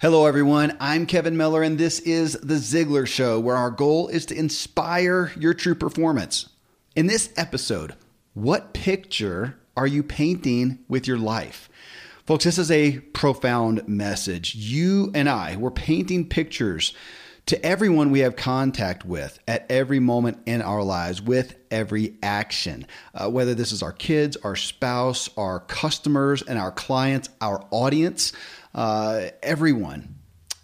Hello, everyone. I'm Kevin Miller, and this is The Ziglar Show, where our goal is to inspire your true performance. In this episode, what picture are you painting with your life? Folks, this is a profound message. You and I, we're painting pictures to everyone we have contact with at every moment in our lives with every action. Uh, whether this is our kids, our spouse, our customers, and our clients, our audience uh, everyone.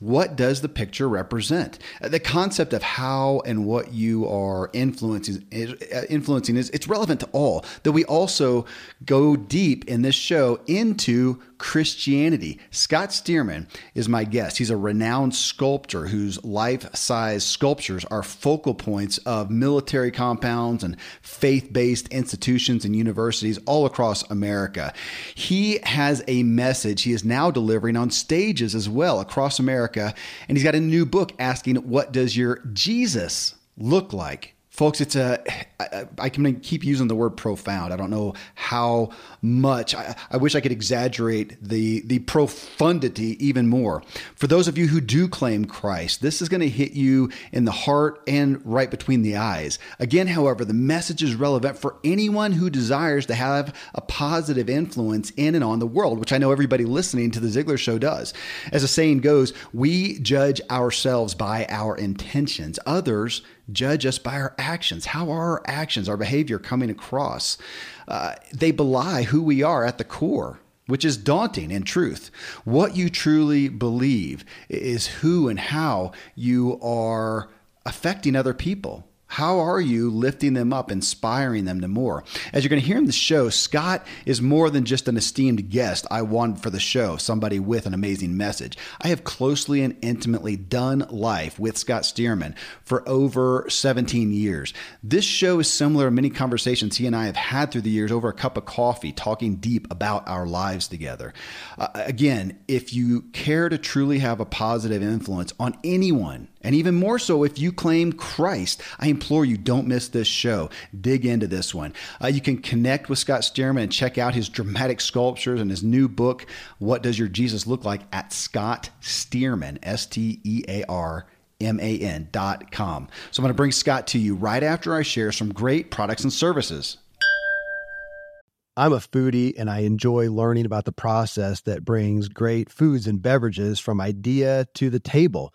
What does the picture represent? Uh, the concept of how and what you are influencing uh, influencing is it's relevant to all. That we also go deep in this show into Christianity. Scott Stearman is my guest. He's a renowned sculptor whose life size sculptures are focal points of military compounds and faith based institutions and universities all across America. He has a message he is now delivering on stages as well across America. And he's got a new book asking, What does your Jesus look like? Folks it's a I, I can keep using the word profound. I don't know how much I, I, wish i could exaggerate the the profundity even more. For those of you who do claim christ this is going to hit you in the heart and right between the eyes. Again however the message is relevant for anyone who desires to have a positive influence in and on the world which i know everybody listening to the ziglar show does. As the saying goes we judge ourselves by our intentions. Others judge us by our actions. How are our actions, our behavior coming across? Uh, they belie who we are at the core which is daunting in truth. What you truly believe is who and how you are affecting other people. How are you lifting them up, inspiring them to more? As you're going to hear in the show, Scott is more than just an esteemed guest I wanted for the show, somebody with an amazing message. I have closely and intimately done life with Scott Stearman for over 17 years. This show is similar to many conversations he and I have had through the years over a cup of coffee, talking deep about our lives together. Uh, again, if you care to truly have a positive influence on anyone, and even more so if you claim Christ. I implore you, don't miss this show. Dig into this one. Uh, you can connect with Scott Stearman and check out his dramatic sculptures and his new book, What Does Your Jesus Look Like, at Scott Stearman, S T E A R M-A-N dot com. So I'm going to bring Scott to you right after I share some great products and services. I'm a foodie and I enjoy learning about the process that brings great foods and beverages from idea to the table.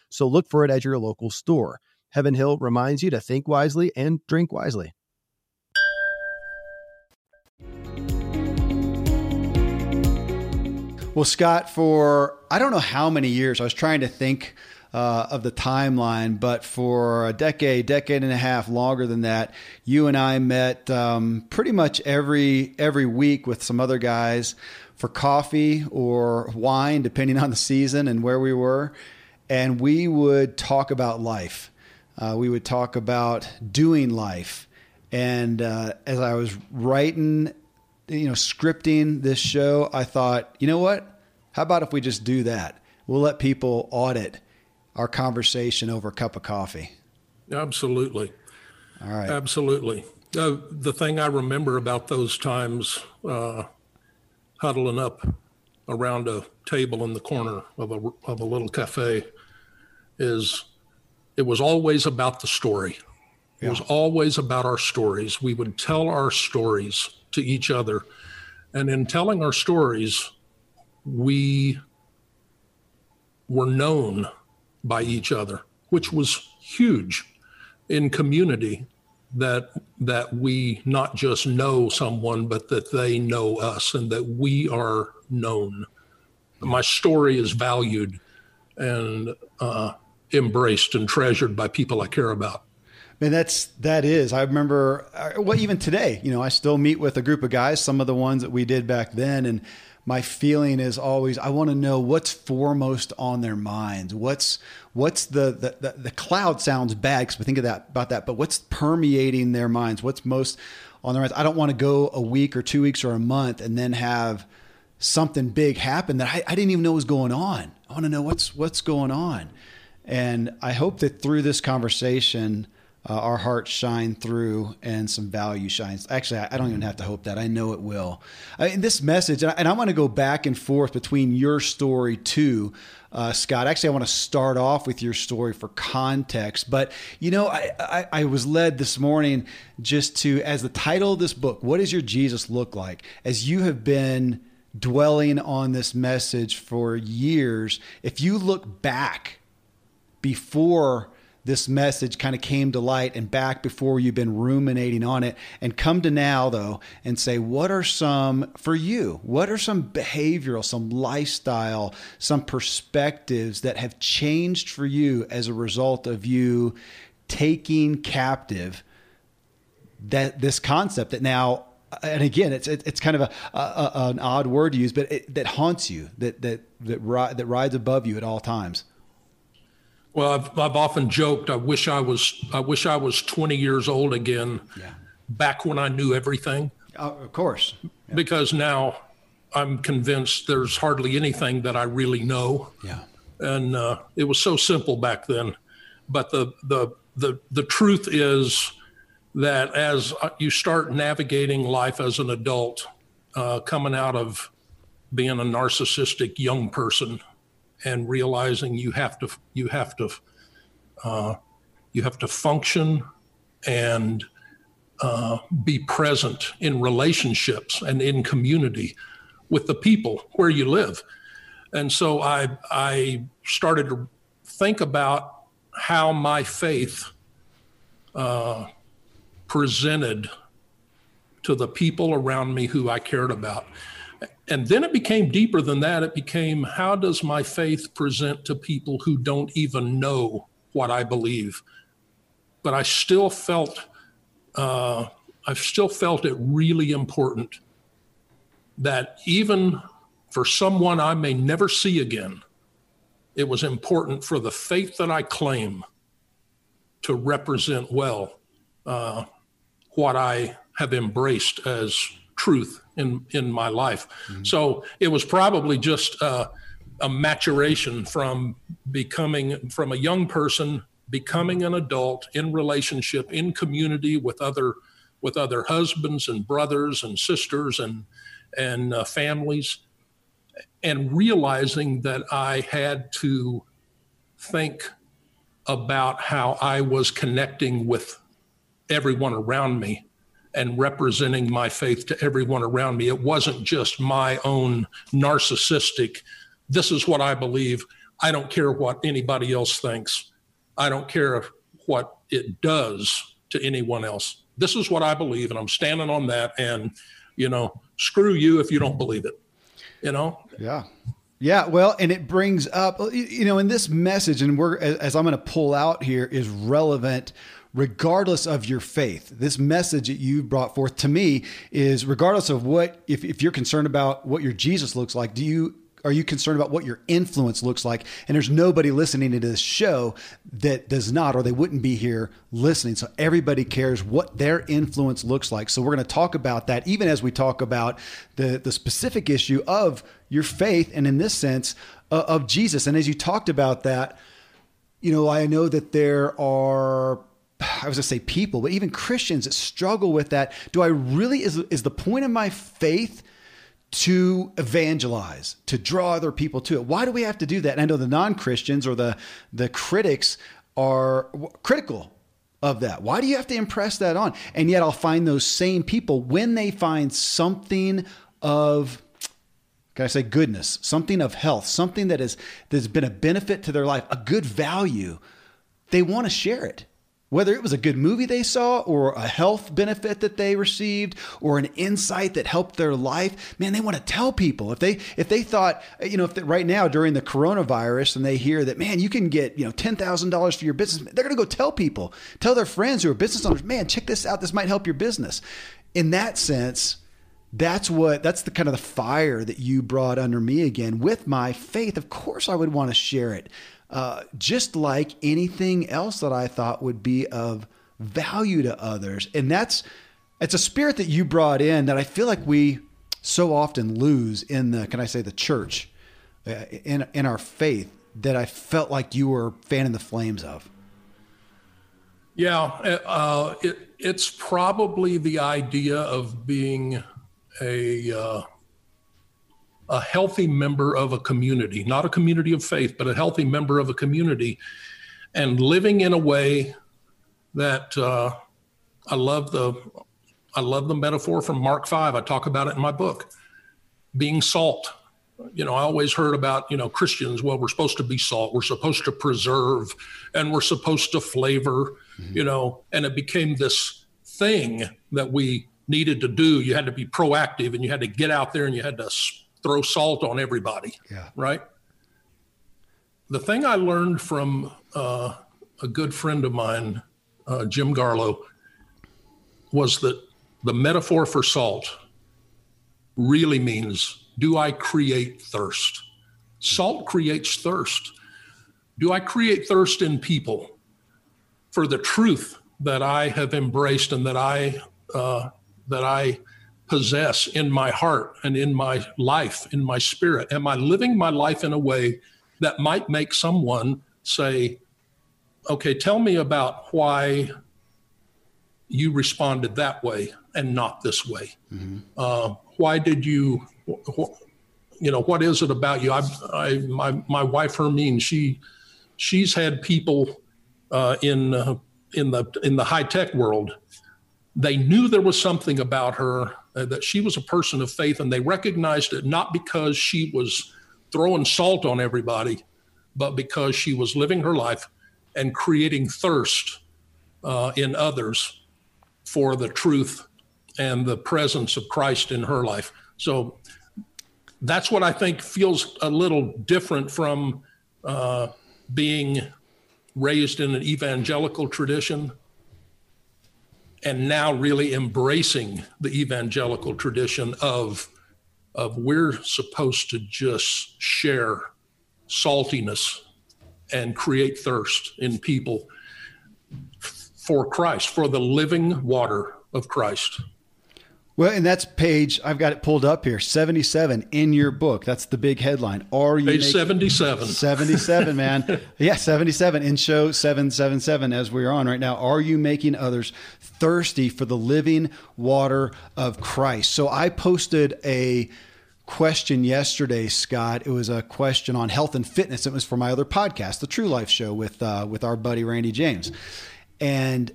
So look for it at your local store. Heaven Hill reminds you to think wisely and drink wisely. Well, Scott, for I don't know how many years, I was trying to think uh, of the timeline, but for a decade, decade and a half, longer than that, you and I met um, pretty much every every week with some other guys for coffee or wine, depending on the season and where we were, and we would talk about life. Uh, we would talk about doing life. And uh, as I was writing you know, scripting this show, I thought, you know what? How about if we just do that? We'll let people audit our conversation over a cup of coffee. Absolutely. All right. Absolutely. Uh, the thing I remember about those times, uh, huddling up around a table in the corner of a, of a little cafe, is it was always about the story. It yeah. was always about our stories. We would tell our stories to each other. And in telling our stories, we were known by each other, which was huge in community. that that we not just know someone, but that they know us, and that we are known. My story is valued and uh, embraced and treasured by people I care about. Man, that's that is. I remember. Uh, well, even today, you know, I still meet with a group of guys. Some of the ones that we did back then, and my feeling is always I want to know what's foremost on their minds. What's what's the the, the, the cloud sounds bad because we think of that about that, but what's permeating their minds? What's most on their minds? I don't want to go a week or two weeks or a month and then have something big happen that I, I didn't even know was going on. I want to know what's what's going on, and I hope that through this conversation uh, our hearts shine through and some value shines. Actually, I, don't even have to hope that. I know it will. Uh, this message, and I, I want to go back and forth between your story too, uh, Scott. Actually, I want to start off with your story for context. But, you know, I, I, I was led this morning just to, as the title of this book, What Does Your Jesus Look Like? As you have been dwelling on this message for years, if you look back before this message kind of came to light and back before you've been ruminating on it and come to now though and say what are some for you what are some behavioral some lifestyle some perspectives that have changed for you as a result of you taking captive that this concept that now and again, it's it's kind of a, a, an odd word to use, but it, that haunts you, that that that, that rides above you at all times. Well, I've, I've often joked. I wish I was. I wish I was 20 years old again. Yeah. Back when I knew everything. Uh, of course. Yeah. Because now I'm convinced there's hardly anything that I really know. Yeah. And uh, it was so simple back then, but the the the the truth is that as you start navigating life as an adult, uh, coming out of being a narcissistic young person and realizing you have to you have to uh, you have to function and uh, be present in relationships and in community with the people where you live. And so I I started to think about how my faith uh, presented to the people around me who I cared about and then it became deeper than that. It became how does my faith present to people who don't even know what I believe? But I still felt, uh, I've still felt it really important that even for someone I may never see again, it was important for the faith that I claim to represent well uh, what I have embraced as truth in in my life. Mm-hmm. So it was probably just uh, a maturation from becoming from a young person becoming an adult in relationship in community with other with other husbands and brothers and sisters and and uh, families and realizing that I had to think about how I was connecting with everyone around me and representing my faith to everyone around me. It wasn't just my own narcissistic, this is what I believe. I don't care what anybody else thinks. I don't care what it does to anyone else. This is what I believe, and I'm standing on that. And, you know, screw you if you don't believe it, you know? Yeah. Yeah, well, and it brings up, you know, in this message, and we're, as I'm going to pull out here, is relevant regardless of your faith. This message that you brought forth to me is regardless of what, if, if you're concerned about what your Jesus looks like, do you are you concerned about what your influence looks like? And there's nobody listening to this show that does not, or they wouldn't be here listening. So everybody cares what their influence looks like. So we're going to talk about that, even as we talk about the the specific issue of your faith, and in this sense uh, of Jesus. And as you talked about that, you know, I know that there are I was going to say people, but even Christians that struggle with that. Do I really, is, is the point of my faith to evangelize, to draw other people to it? Why do we have to do that? And I know the non Christians or the, the critics are critical of that. Why do you have to impress that on? And yet I'll find those same people when they find something of can I say goodness, something of health, something that is that's been a benefit to their life, a good value, they want to share it whether it was a good movie they saw or a health benefit that they received or an insight that helped their life man they want to tell people. If they if they thought you know if they, right now during the coronavirus and they hear that man you can get you know $10,000 for your business they're going to go tell people. Tell their friends who are business owners man check this out. This might help your business. In that sense that's what that's the kind of the fire that you brought under me again with my faith. Of course i would want to share it uh, just like anything else that I thought would be of value to others. And that's it's a spirit that you brought in that I feel like we so often lose in the can I say the church uh, in in our faith that I felt like you were fanning the flames of. Yeah, uh, it, it's probably the idea of being a uh, a healthy member of a community, not a community of faith, but a healthy member of a community, and living in a way that uh, I love the I love the metaphor from Mark five. I talk about it in my book. Being salt. You know, I always heard about you know Christians. Well, we're supposed to be salt. We're supposed to preserve, and we're supposed to flavor. Mm-hmm. You know, and it became this thing that we needed to do. You had to be proactive, and you had to get out there, and you had to throw salt on everybody. Yeah. Right. The thing I learned from uh, a good friend of mine, uh, Jim Garlow, was that the metaphor for salt really means do I create thirst? Salt creates thirst. Do I create thirst in people for the truth that I have embraced and that I uh, that I possess in my heart and in my life, in my spirit? Am I living my life in a way that might make someone say, okay, tell me about why you responded that way and not this way? Mm-hmm. Uh, why did you, wh- you know, what is it about you? I, I my, my wife, Hermine, she, she's had people uh, in, uh, in the, in the high tech world they knew there was something about her uh, that she was a person of faith, and they recognized it not because she was throwing salt on everybody, but because she was living her life and creating thirst uh, in others for the truth and the presence of Christ in her life. So that's what I think feels a little different from uh, being raised in an evangelical tradition and now really embracing the evangelical tradition of of we're supposed to just share saltiness and create thirst in people for Christ, for the living water of Christ. Well, and that's page, I've got it pulled up here, 77 in your book. That's the big headline. Are you page making, 77? 77, man. yeah, 77 in show 777 as we're on right now. Are you making others thirsty for the living water of Christ? So I posted a question yesterday, Scott. It was a question on health and fitness. It was for my other podcast, the True Life Show with uh, with our buddy Randy James. And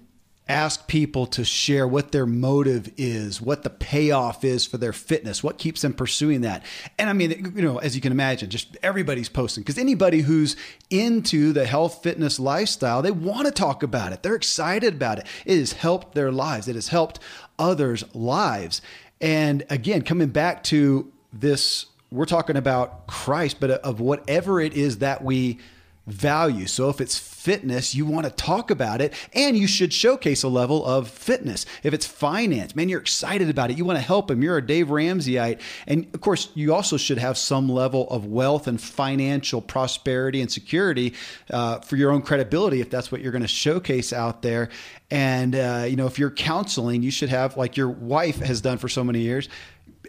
ask people to share what their motive is, what the payoff is for their fitness, what keeps them pursuing that. And I mean, you know, as you can imagine, just everybody's posting because anybody who's into the health, fitness lifestyle, they want to talk about it. They're excited about it. It has helped their lives, it has helped others' lives. And again, coming back to this, we're talking about Christ, but of whatever it is that we value. So if it's fitness, you want to talk about it and you should showcase a level of fitness. If it's finance, man, you're excited about it. You want to help him. You're a Dave Ramseyite. And of course, you also should have some level of wealth and financial prosperity and security uh, for your own credibility if that's what you're going to showcase out there. And, uh, you know, if you're counseling, you should have, like your wife has done for so many years,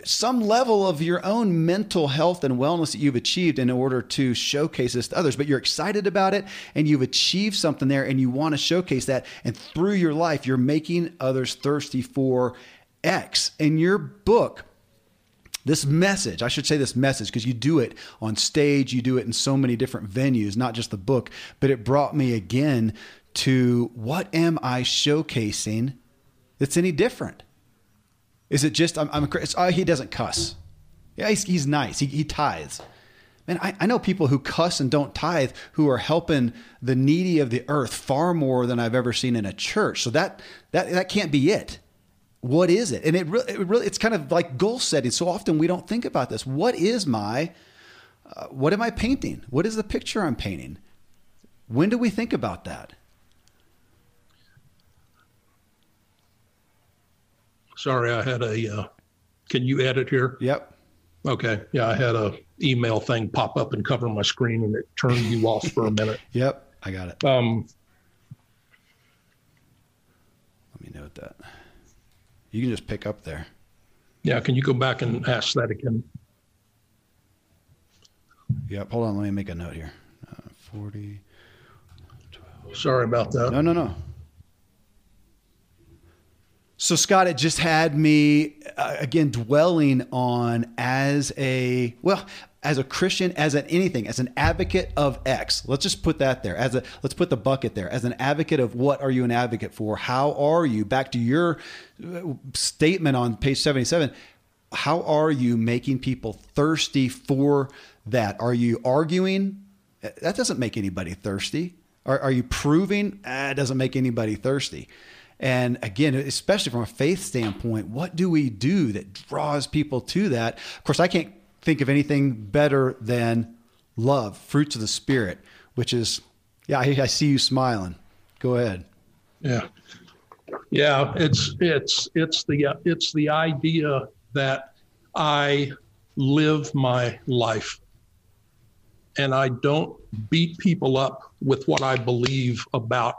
some level of your own mental health and wellness that you've achieved in order to showcase this to others. But you're excited about it and you've achieved something there and you want to showcase that. And through your life, you're making others thirsty for X. In your book, this message, I should say this message because you do it on stage, you do it in so many different venues, not just the book, but it brought me again to what am I showcasing that's any different? Is it just I'm, I'm a, oh, he doesn't cuss? Yeah, he's, he's nice. He, he tithes, Man, I, I know people who cuss and don't tithe who are helping the needy of the earth far more than I've ever seen in a church. So that that that can't be it. What is it? And it really, it really it's kind of like goal setting. So often we don't think about this. What is my uh, what am I painting? What is the picture I'm painting? When do we think about that? Sorry, I had a. Uh, can you edit here? Yep. Okay. Yeah, I had a email thing pop up and cover my screen, and it turned you off for a minute. Yep, I got it. Um, Let me note that. You can just pick up there. yeah, can you go back and ask that again? Yep. Hold on. Let me make a note here. Uh, Forty. Sorry about that. No, no, no. So, Scott, it just had me uh, again dwelling on as a well, as a Christian, as an anything, as an advocate of X. Let's just put that there. As a let's put the bucket there. As an advocate of what are you an advocate for? How are you? Back to your uh, statement on page seventy-seven. How are you making people thirsty for that? Are you arguing? That doesn't make anybody thirsty. Are, are you proving? Ah, it doesn't make anybody thirsty. And again, especially from a faith standpoint, what do we do that draws people to that? Of course, I can't think of anything better than love, fruits of the Spirit, which is, yeah, I, I see you smiling. Go ahead. Yeah, yeah. It's it's it's the it's the idea that I live my life, and I don't beat people up with what I believe about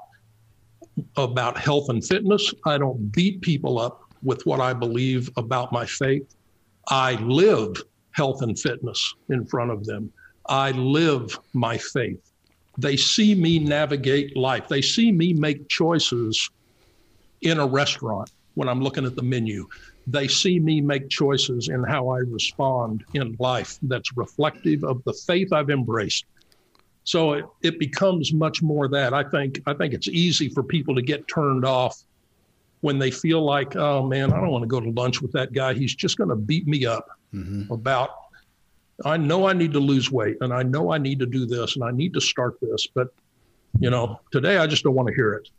about health and fitness. I don't beat people up with what I believe about my faith. I live health and fitness in front of them. I live my faith. They see me navigate life. They see me make choices in a restaurant when I'm looking at the menu. They see me make choices in how I respond in life that's reflective of the faith I've embraced. So it, it becomes much more that I think I think it's easy for people to get turned off when they feel like, oh man, I don't want to go to lunch with that guy. He's just going to beat me up Mm-hmm. about I know I need to lose weight and I know I need to do this and I need to start this, but you know, today I just don't want to hear it.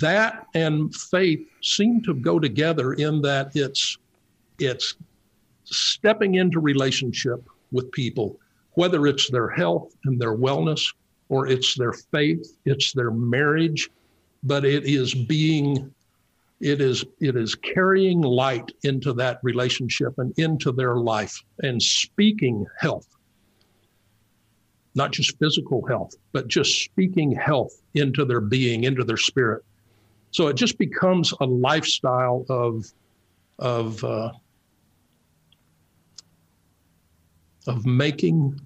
That and faith seem to go together in that it's it's stepping into relationship with people, whether it's their health and their wellness or it's their faith, it's their marriage, but it is being it is it is carrying light into that relationship and into their life and speaking health. Not just physical health but just speaking health into their being into their spirit. So it just becomes a lifestyle of of uh, of making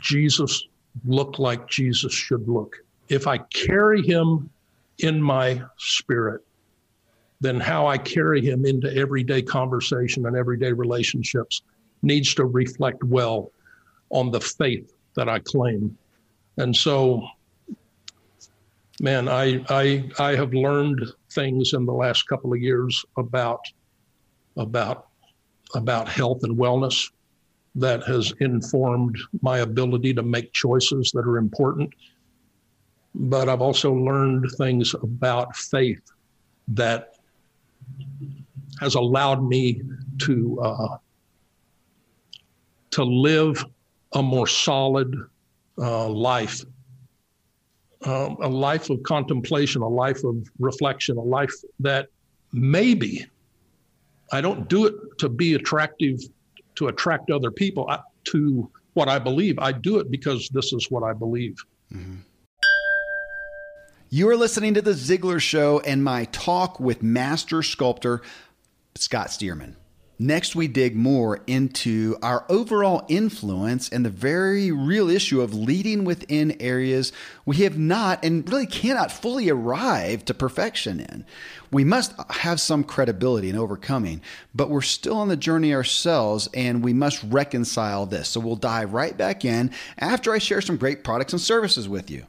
jesus look like jesus should look if i carry him in my spirit then how I carry him into everyday conversation and everyday relationships needs to reflect well on the faith that I claim. And so, man, I I I have learned things in the last couple of years about about about health and wellness that has informed my ability to make choices that are important. But I've also learned things about faith that has allowed me to uh, to live a more solid uh, life, um, a life of contemplation, a life of reflection, a life that maybe I don't do it to be attractive to attract other people to what I believe. I do it because this is what I believe. Mm-hmm. You are listening to The Ziglar Show and my talk with master sculptor Scott Stearman. Next, we dig more into our overall influence and the very real issue of leading within areas we have not and really cannot fully arrive to perfection in. We must have some credibility in overcoming, but we're still on the journey ourselves and we must reconcile this. So we'll dive right back in after I share some great products and services with you.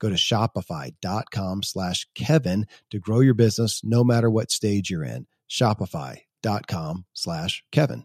Go to shopify.com slash Kevin to grow your business no matter what stage you're in. Shopify.com slash Kevin.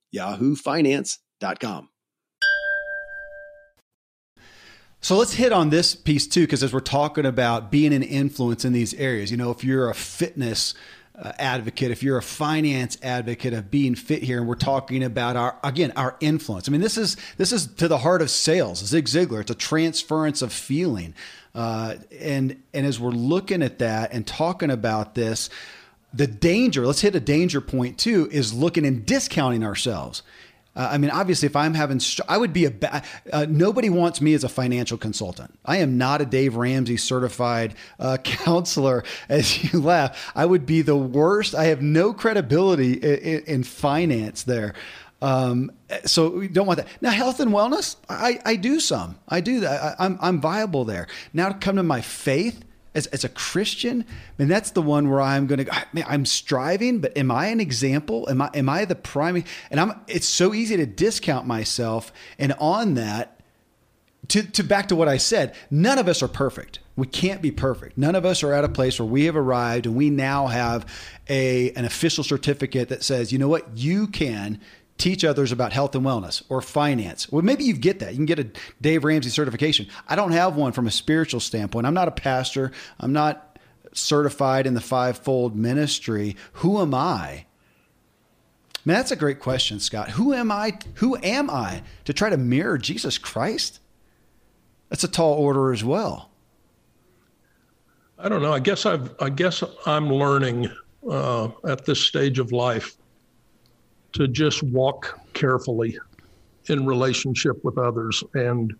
yahoofinance.com. So let's hit on this piece too, because as we're talking about being an influence in these areas, you know, if you're a fitness uh, advocate, if you're a finance advocate of being fit here, and we're talking about our again our influence. I mean, this is this is to the heart of sales. Zig Ziglar. It's a transference of feeling, uh, and and as we're looking at that and talking about this, the danger, let's hit a danger point too, is looking and discounting ourselves. Uh, I mean, obviously, if I'm having, I would be a bad. Uh, nobody wants me as a financial consultant. I am not a Dave Ramsey certified uh, counselor. As you laugh, I would be the worst. I have no credibility in, in finance there. Um, so we don't want that. Now, health and wellness, I, I do some. I do that. I, I'm I'm viable there. Now to come to my faith as, as a Christian, and that's the one where I'm going to, ah, man, I'm striving, but am I an example? Am I, am I the prime? And I'm, it's so easy to discount myself. And on that, to, to back to what I said, none of us are perfect. We can't be perfect. None of us are at a place where we have arrived and we now have a, an official certificate that says, you know what, you can teach others about health and wellness or finance. Well, maybe you get that. You can get a Dave Ramsey certification. I don't have one from a spiritual standpoint. I'm not a pastor. I'm not certified in the fivefold ministry. Who am I? Man, that's a great question, Scott. Who am I? Who am I to try to mirror Jesus Christ? That's a tall order as well. I don't know. I guess I've. I guess I'm learning uh, at this stage of life to just walk carefully in relationship with others and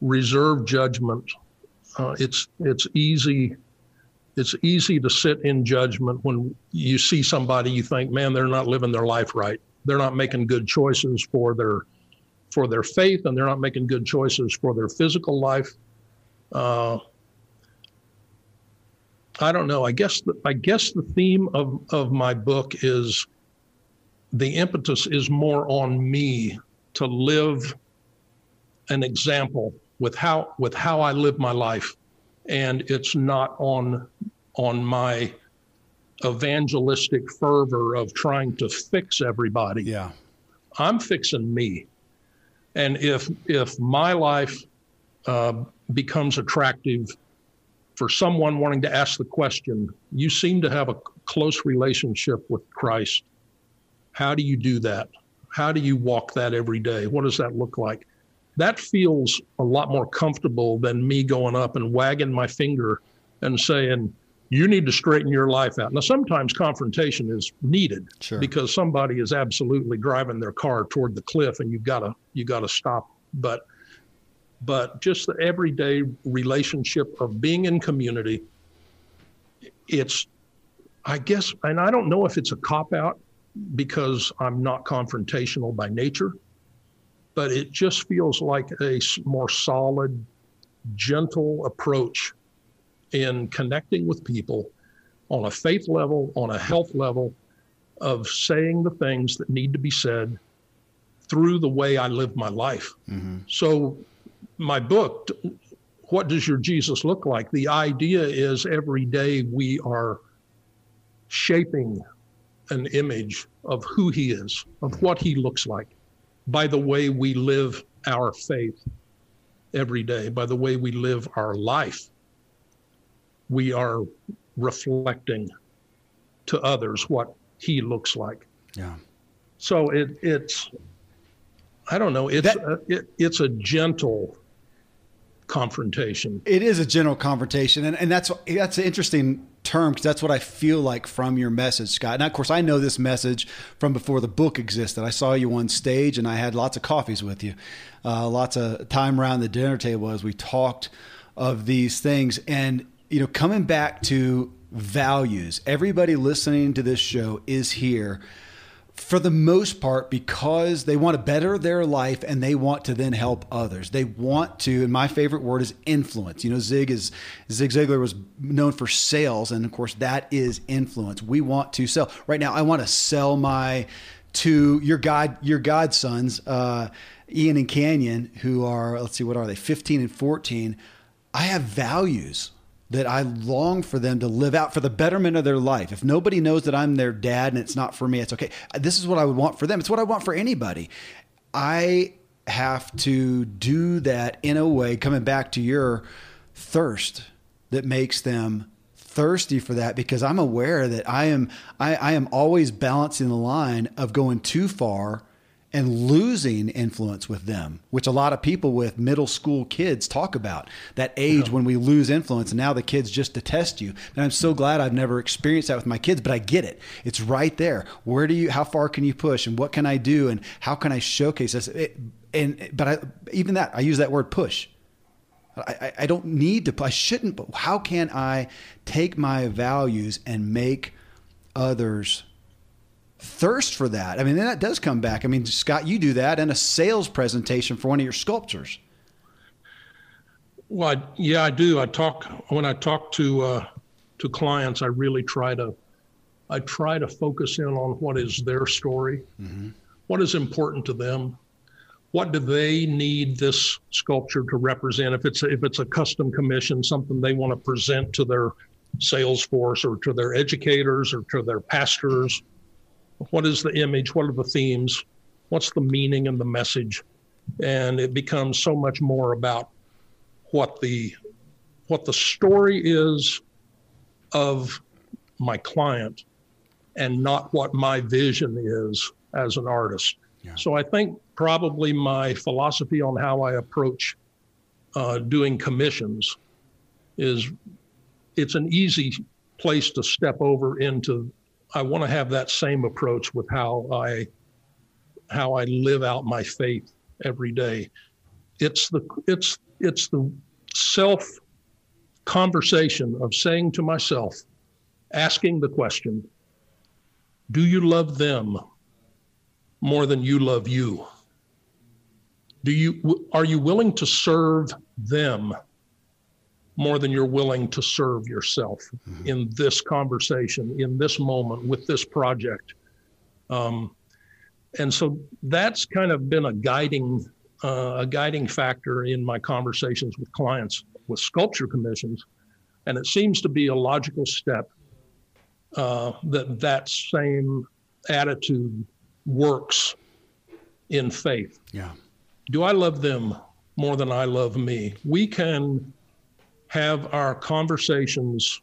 reserve judgment. Uh, it's it's easy it's easy to sit in judgment when you see somebody you think, man, they're not living their life right. They're not making good choices for their for their faith, and they're not making good choices for their physical life. Uh, I don't know. I guess the, I guess the theme of of my book is the impetus is more on me to live an example with how with how I live my life and it's not on on my evangelistic fervor of trying to fix everybody. Yeah. I'm fixing me. And if if my life uh, becomes attractive for someone wanting to ask the question, you seem to have a close relationship with Christ. How do you do that? How do you walk that every day? What does that look like? that feels a lot more comfortable than me going up and wagging my finger and saying, you need to straighten your life out. Now, sometimes confrontation is needed sure. because somebody is absolutely driving their car toward the cliff, and you've got to you got to stop. But but just the everyday relationship of being in community, it's I guess, and I don't know if it's a cop out because I'm not confrontational by nature but it just feels like a more solid, gentle approach in connecting with people on a faith level, on a health level, of saying the things that need to be said through the way I live my life. Mm-hmm. So, my book, What Does Your Jesus Look Like? The idea is every day we are shaping an image of who he is, of what he looks like by the way we live our faith every day, by the way we live our life, we are reflecting to others what he looks like. Yeah. So it it's I don't know, it's that, a, it, it's a gentle confrontation. It is a general confrontation and, and that's that's interesting term because that's what I feel like from your message, Scott. And of course, I know this message from before the book existed. I saw you on stage and I had lots of coffees with you, uh, lots of time around the dinner table as we talked of these things. And, you know, coming back to values, everybody listening to this show is here for the most part because they want to better their life and they want to then help others. They want to, and my favorite word is influence. You know, Zig is Zig Ziglar was known for sales, and of course that is influence. We want to sell. Right now, I want to sell my to your god your godsons, uh, Ian and Canyon, who are let's see, what are they, 15 and 14. I have values that I long for them to live out for the betterment of their life. If nobody knows that I'm their dad and it's not for me, it's okay. This is what I would want for them. It's what I want for anybody. I have to do that in a way, coming back to your thirst that makes them thirsty for that because I'm aware that I am I, I am always balancing the line of going too far and losing influence with them, which a lot of people with middle school kids talk about that age yeah. when we lose influence. And now the kids just detest you. And I'm so glad I've never experienced that with my kids, but I get it. It's right there. Where do you, how far can you push and what can I do? And how can I showcase this? It, and, but I, even that, I use that word push. I, I don't need to, I shouldn't, but how can I take my values and make others thirst for that. I mean, that does come back. I mean, Scott, you do that in a sales presentation for one of your sculptures. Well, I, yeah, I do. I talk when I talk to uh, to clients. I really try to I try to focus in on what is their story, mm-hmm. what is important to them, what do they need this sculpture to represent. If it's a, if it's a custom commission, something they want to present to their sales force or to their educators or to their pastors what is the image? What are the themes? What's the meaning and the message? And it becomes so much more about what the what the story is of my client and not what my vision is as an artist. Yeah. So I think probably my philosophy on how I approach uh, doing commissions is it's an easy place to step over into. I want to have that same approach with how I how I live out my faith every day. It's the it's it's the self conversation of saying to myself, asking the question, do you love them more than you love you? Do you are you willing to serve them more than you're willing to serve yourself mm-hmm. in this conversation, in this moment, with this project? Um, and so that's kind of been a guiding uh, a guiding factor in my conversations with clients with sculpture commissions, and it seems to be a logical step uh, that that same attitude works in faith. Yeah. Do I love them more than I love me? We can have our conversations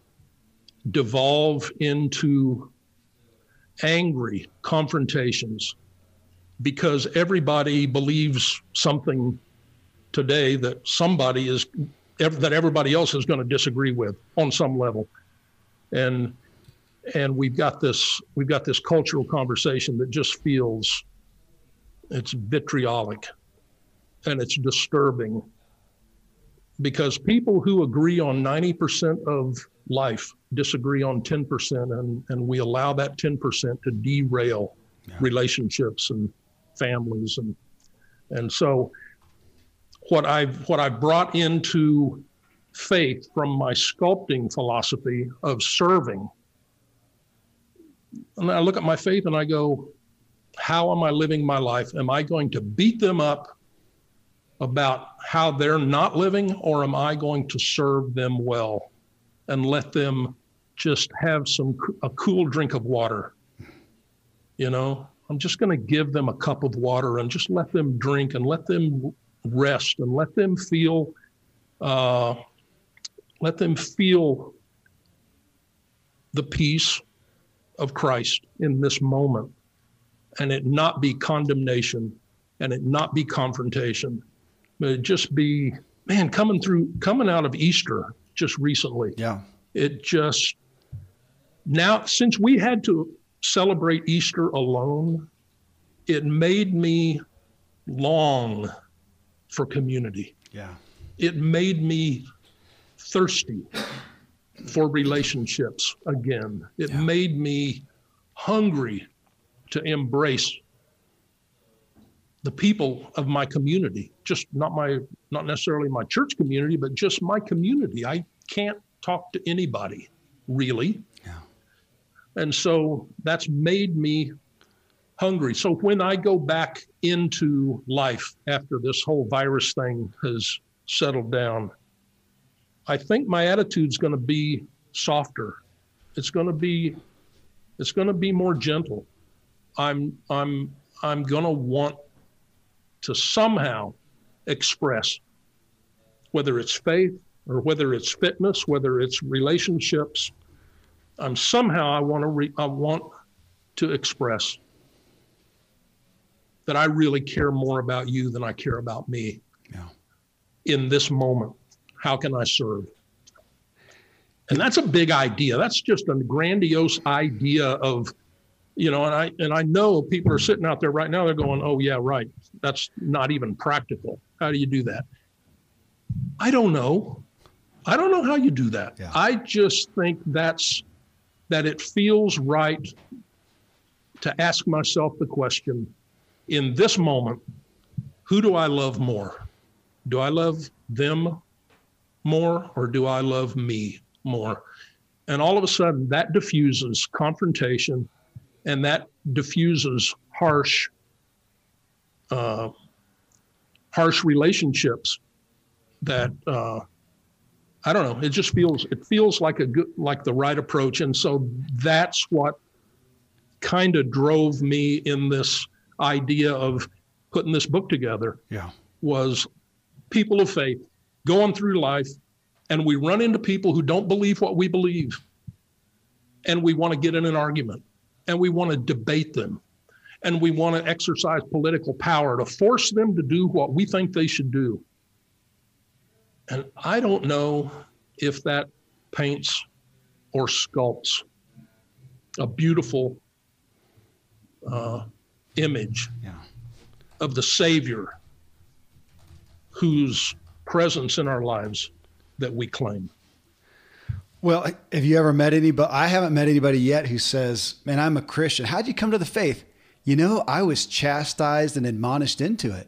devolve into angry confrontations because everybody believes something today that somebody is that everybody else is going to disagree with on some level. And and we've got this we've got this cultural conversation that just feels it's vitriolic and it's disturbing because people who agree on 90% of life disagree on 10% and, and we allow that 10% to derail yeah. relationships and families and and so what I've what I've brought into faith from my sculpting philosophy of serving and I look at my faith and I go, how am I living my life? Am I going to beat them up about how they're not living, or am I going to serve them well and let them just have some a cool drink of water? You know, I'm just going to give them a cup of water and just let them drink and let them rest and let them feel, uh, let them feel the peace of Christ in this moment and it not be condemnation and it not be confrontation, Uh, just be, man, coming through, coming out of Easter just recently. Yeah. It just, now, since we had to celebrate Easter alone, it made me long for community. Yeah. It made me thirsty for relationships again. It yeah. made me hungry to embrace the people of my community, just not my not necessarily my church community, but just my community. I can't talk to anybody really. Yeah. And so that's made me hungry. So when I go back into life after this whole virus thing has settled down, I think my attitude's going to be softer. It's going to be it's going to be more gentle. I'm I'm I'm going to want to somehow express whether it's faith or whether it's fitness, whether it's relationships. I'm somehow I want to re, I want to express that I really care more about you than I care about me. Yeah. In this moment how can I serve? And that's a big idea. That's just a grandiose idea of, you know, and I and I know people are sitting out there right now, they're going, Oh yeah, right. That's not even practical. How do you do that? I don't know. I don't know how you do that. Yeah. I just think that's that it feels right to ask myself the question in this moment, who do I love more? Do I love them more or do I love me more? And all of a sudden, that diffuses confrontation and that diffuses harsh, uh, harsh relationships that uh, I don't know. It just feels it feels like a good like the right approach, and so that's what kind of drove me in this idea of putting this book together. Yeah, was people of faith going through life and we run into people who don't believe what we believe and we want to get in an argument and we want to debate them and we want to exercise political power to force them to do what we think they should do. And I don't know if that paints or sculpts a beautiful uh, image Yeah. of the Savior whose presence in our lives that we claim. Well, have you ever met anybody? I haven't met anybody yet who says, "Man, I'm a Christian. How'd you come to the faith?" You know, I was chastised and admonished into it.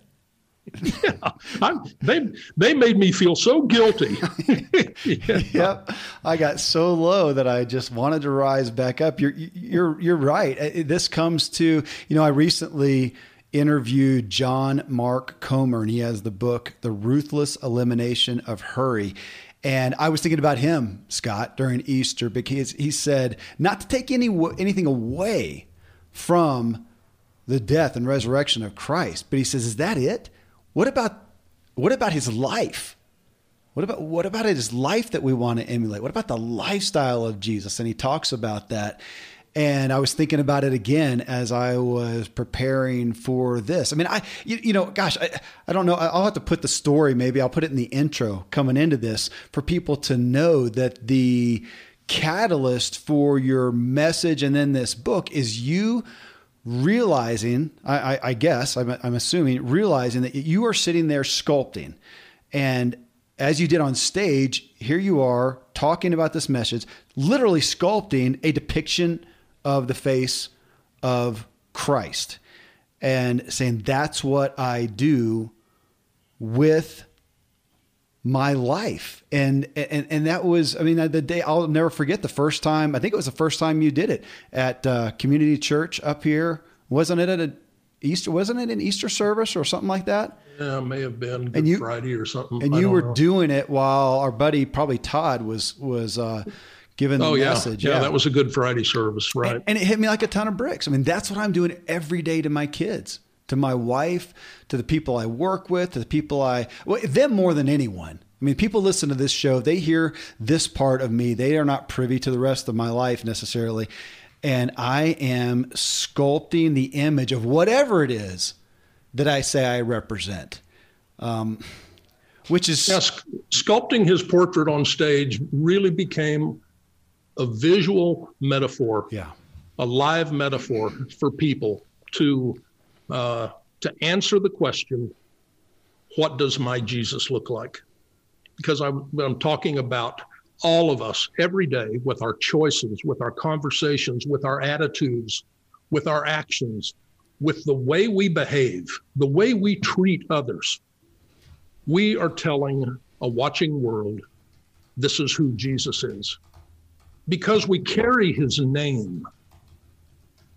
I'm, they they made me feel so guilty. Yeah. Yep, I got so low that I just wanted to rise back up. You're you're you're right. This comes to you know I recently interviewed John Mark Comer, and he has the book "The Ruthless Elimination of Hurry." And I was thinking about him, Scott, during Easter because he said not to take any anything away from the death and resurrection of Christ, but he says, "Is that it? What about what about his life?" What about what about his life that we want to emulate? What about the lifestyle of Jesus? And he talks about that. And I was thinking about it again as I was preparing for this. I mean, I you, you know, gosh, I, I don't know. I'll have to put the story. Maybe I'll put it in the intro coming into this for people to know that the catalyst for your message and then this book is you realizing. I, I, I guess I'm, I'm assuming realizing that you are sitting there sculpting, and as you did on stage, here you are talking about this message, literally sculpting a depiction of the face of Christ and saying, That's what I do with my life. And, and, and that was, I mean, the day I'll never forget the first time, I think it was the first time you did it at uh, community church up here. Wasn't it at a Easter, wasn't it an Easter service or something like that? Yeah, may have been Good you- Friday or something. and I you were know. doing it while our buddy probably Todd was was uh, giving the Oh yeah. message. yeah, that was a Good Friday service, right? and, and it hit me like a ton of bricks. I mean, that's what I'm doing every day to my kids, to my wife, to the people I work with, to the people I well, them more than anyone. I mean, people listen to this show, they hear this part of me. They are not privy to the rest of my life necessarily. And I am sculpting the image of whatever it is that I say I represent. Um, which is Yeah, sculpting his portrait on stage really became a visual metaphor, yeah. a live metaphor for people to uh, to answer the question, "What does my Jesus look like?" Because I'm, I'm talking about all of us every day with our choices, with our conversations, with our attitudes, with our actions, with the way we behave, the way we treat others we are telling a watching world this is who Jesus is because we carry his name.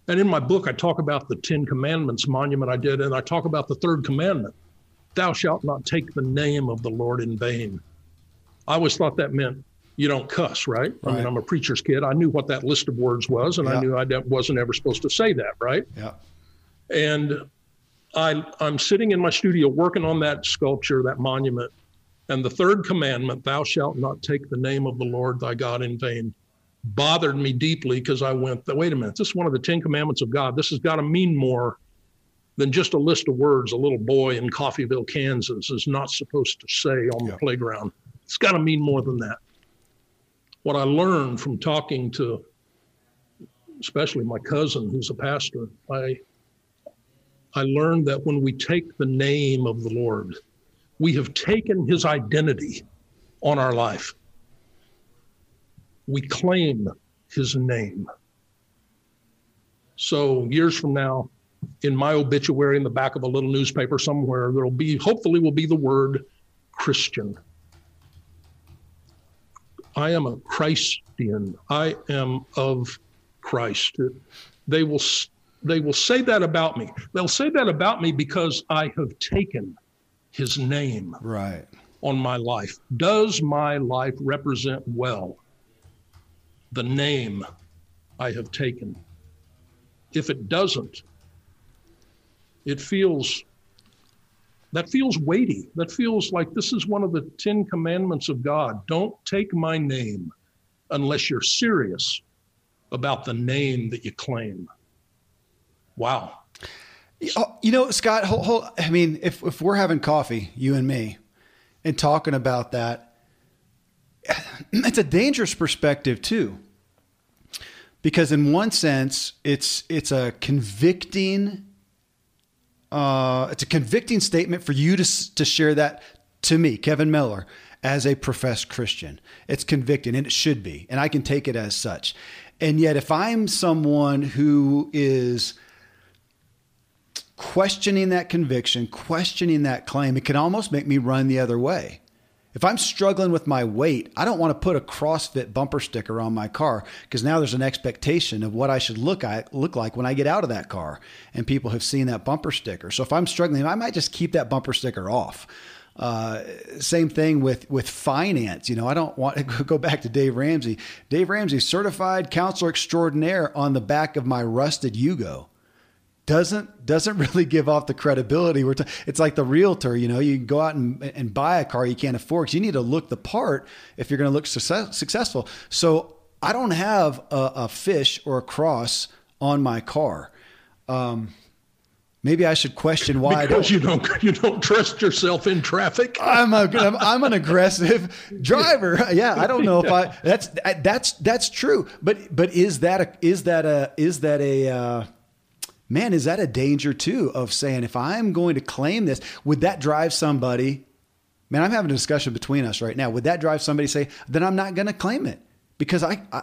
And in my book, I talk about the Ten Commandments monument I did, and I talk about the third commandment Thou shalt not take the name of the Lord in vain. I always thought that meant you don't cuss, right? I mean, I'm a preacher's kid. I knew what that list of words was, and Yeah. I knew I wasn't ever supposed to say that, right? Yeah. and I, I'm sitting in my studio working on that sculpture, that monument, and the third commandment, "Thou shalt not take the name of the Lord thy God in vain," bothered me deeply because I went, "Wait a minute, this is one of the Ten Commandments of God. This has got to mean more than just a list of words a little boy in Coffeyville, Kansas, is not supposed to say on Yeah. the playground. It's got to mean more than that." What I learned from talking to, especially my cousin who's a pastor, I I learned that when we take the name of the Lord, we have taken his identity on our life. We claim his name. So years from now, in my obituary in the back of a little newspaper somewhere, there'll be, hopefully, will be the word Christian. I am a Christian. I am of Christ. They will they will say that about me. They'll say that about me because I have taken his name Right. on my life. Does my life represent well the name I have taken? If it doesn't, it feels that feels weighty. That feels like this is one of the 10 commandments of God. Don't take my name unless you're serious about the name that you claim. Wow. Oh, you know, Scott, hold, hold, I mean, if, if we're having coffee, you and me, and talking about that, it's a dangerous perspective too. Because in one sense, it's it's a convicting uh, it's a convicting statement for you to to share that to me, Kevin Miller, as a professed Christian. It's convicting, and it should be, and I can take it as such. And yet, if I'm someone who is questioning that conviction, questioning that claim, it can almost make me run the other way. If I'm struggling with my weight, I don't want to put a CrossFit bumper sticker on my car because now there's an expectation of what I should look look like when I get out of that car, and people have seen that bumper sticker. So if I'm struggling, I might just keep that bumper sticker off. Uh, same thing with with finance. You know, I don't want to go back to Dave Ramsey. Dave Ramsey, certified counselor extraordinaire, on the back of my rusted Yugo doesn't doesn't really give off the credibility. We're t- it's like the realtor, you know, you go out and, and buy a car you can't afford because you need to look the part if you're going to look success, successful. So I don't have a, a, fish or a cross on my car. Um, maybe I should question why. Because you don't you don't trust yourself in traffic. I'm a I'm, I'm an aggressive driver. Yeah, I don't know if I that's that's that's true. But but is that a is that a is that a uh, man, is that a danger too of saying, if I'm going to claim this, would that drive somebody? Man, I'm having a discussion between us right now. Would that drive somebody to say, then I'm not going to claim it because I, I,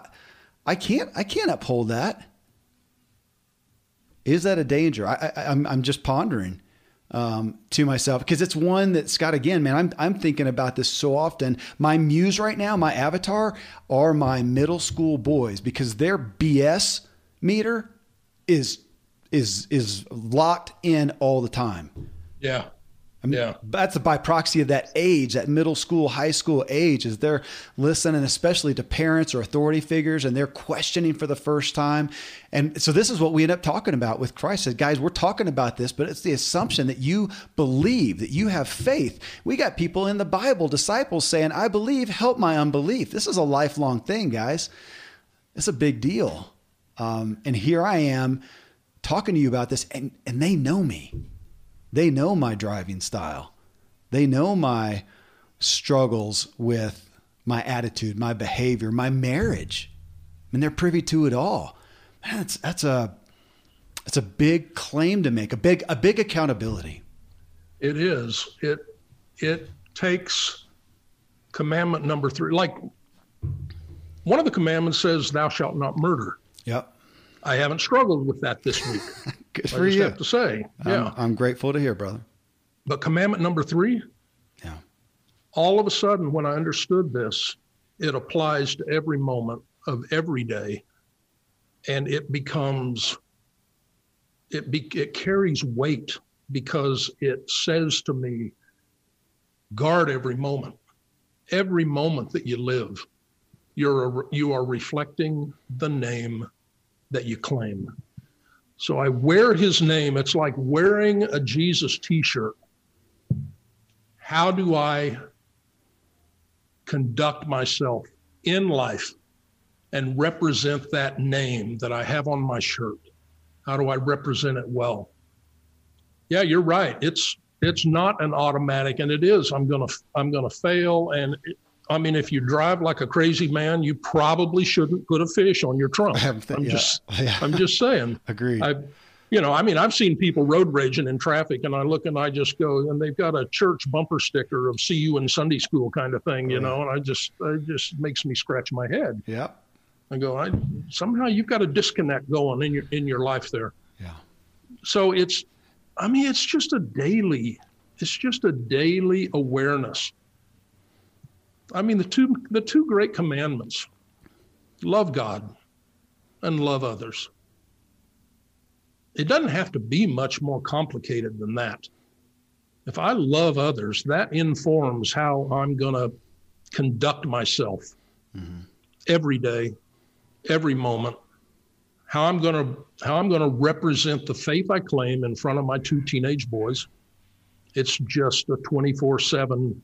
I can't, I can't uphold that. Is that a danger? I, I I'm, I'm just pondering um, to myself because it's one that Scott again, man. I'm I'm thinking about this so often. My muse right now, my avatar, are my middle school boys because their BS meter is is is locked in all the time. Yeah. I mean, yeah. That's by proxy of that age, that middle school, high school age, is they're listening, especially to parents or authority figures, and they're questioning for the first time. And so this is what we end up talking about with Christ. Said, guys, we're talking about this, but it's the assumption that you believe, that you have faith. We got people in the Bible, disciples saying, I believe, help my unbelief. This is a lifelong thing, guys. It's a big deal. Um, and here I am talking to you about this, and, and they know me. They know my driving style. They know my struggles with my attitude, my behavior, my marriage. I mean, they're privy to it all. Man, that's, that's a it's a big claim to make, a big a big accountability. It is. It it takes commandment number three. Like one of the commandments says, "Thou shalt not murder." Yep. I haven't struggled with that this week. Good for I just you. have to say, yeah, I'm, I'm grateful to hear, brother. But commandment number three, yeah. All of a sudden, when I understood this, it applies to every moment of every day, and it becomes it be, it carries weight because it says to me, guard every moment, every moment that you live. You're a, you are reflecting the name that you claim. So I wear his name. It's like wearing a Jesus t shirt. How do I conduct myself in life and represent that name that I have on my shirt? How do I represent it well? Yeah, you're right. It's it's not an automatic, and it is. I'm gonna I'm gonna fail, and it, I mean, if you drive like a crazy man, you probably shouldn't put a fish on your trunk. Th- I'm yeah. just, yeah. I'm just saying. Agreed. I, you know, I mean, I've seen people road raging in traffic, and I look and I just go, and they've got a church bumper sticker of "See you in Sunday school" kind of thing, you right. know, and I just, it just makes me scratch my head. Yeah. I go, I somehow you've got a disconnect going in your in your life there. Yeah. So it's, I mean, it's just a daily, it's just a daily awareness I mean, the two, the two great commandments love God and love others. It doesn't have to be much more complicated than that. If I love others, that informs how I'm going to conduct myself mm-hmm. every day, every moment. How I'm going to how I'm going to represent the faith I claim in front of my two teenage boys. It's just a 24/7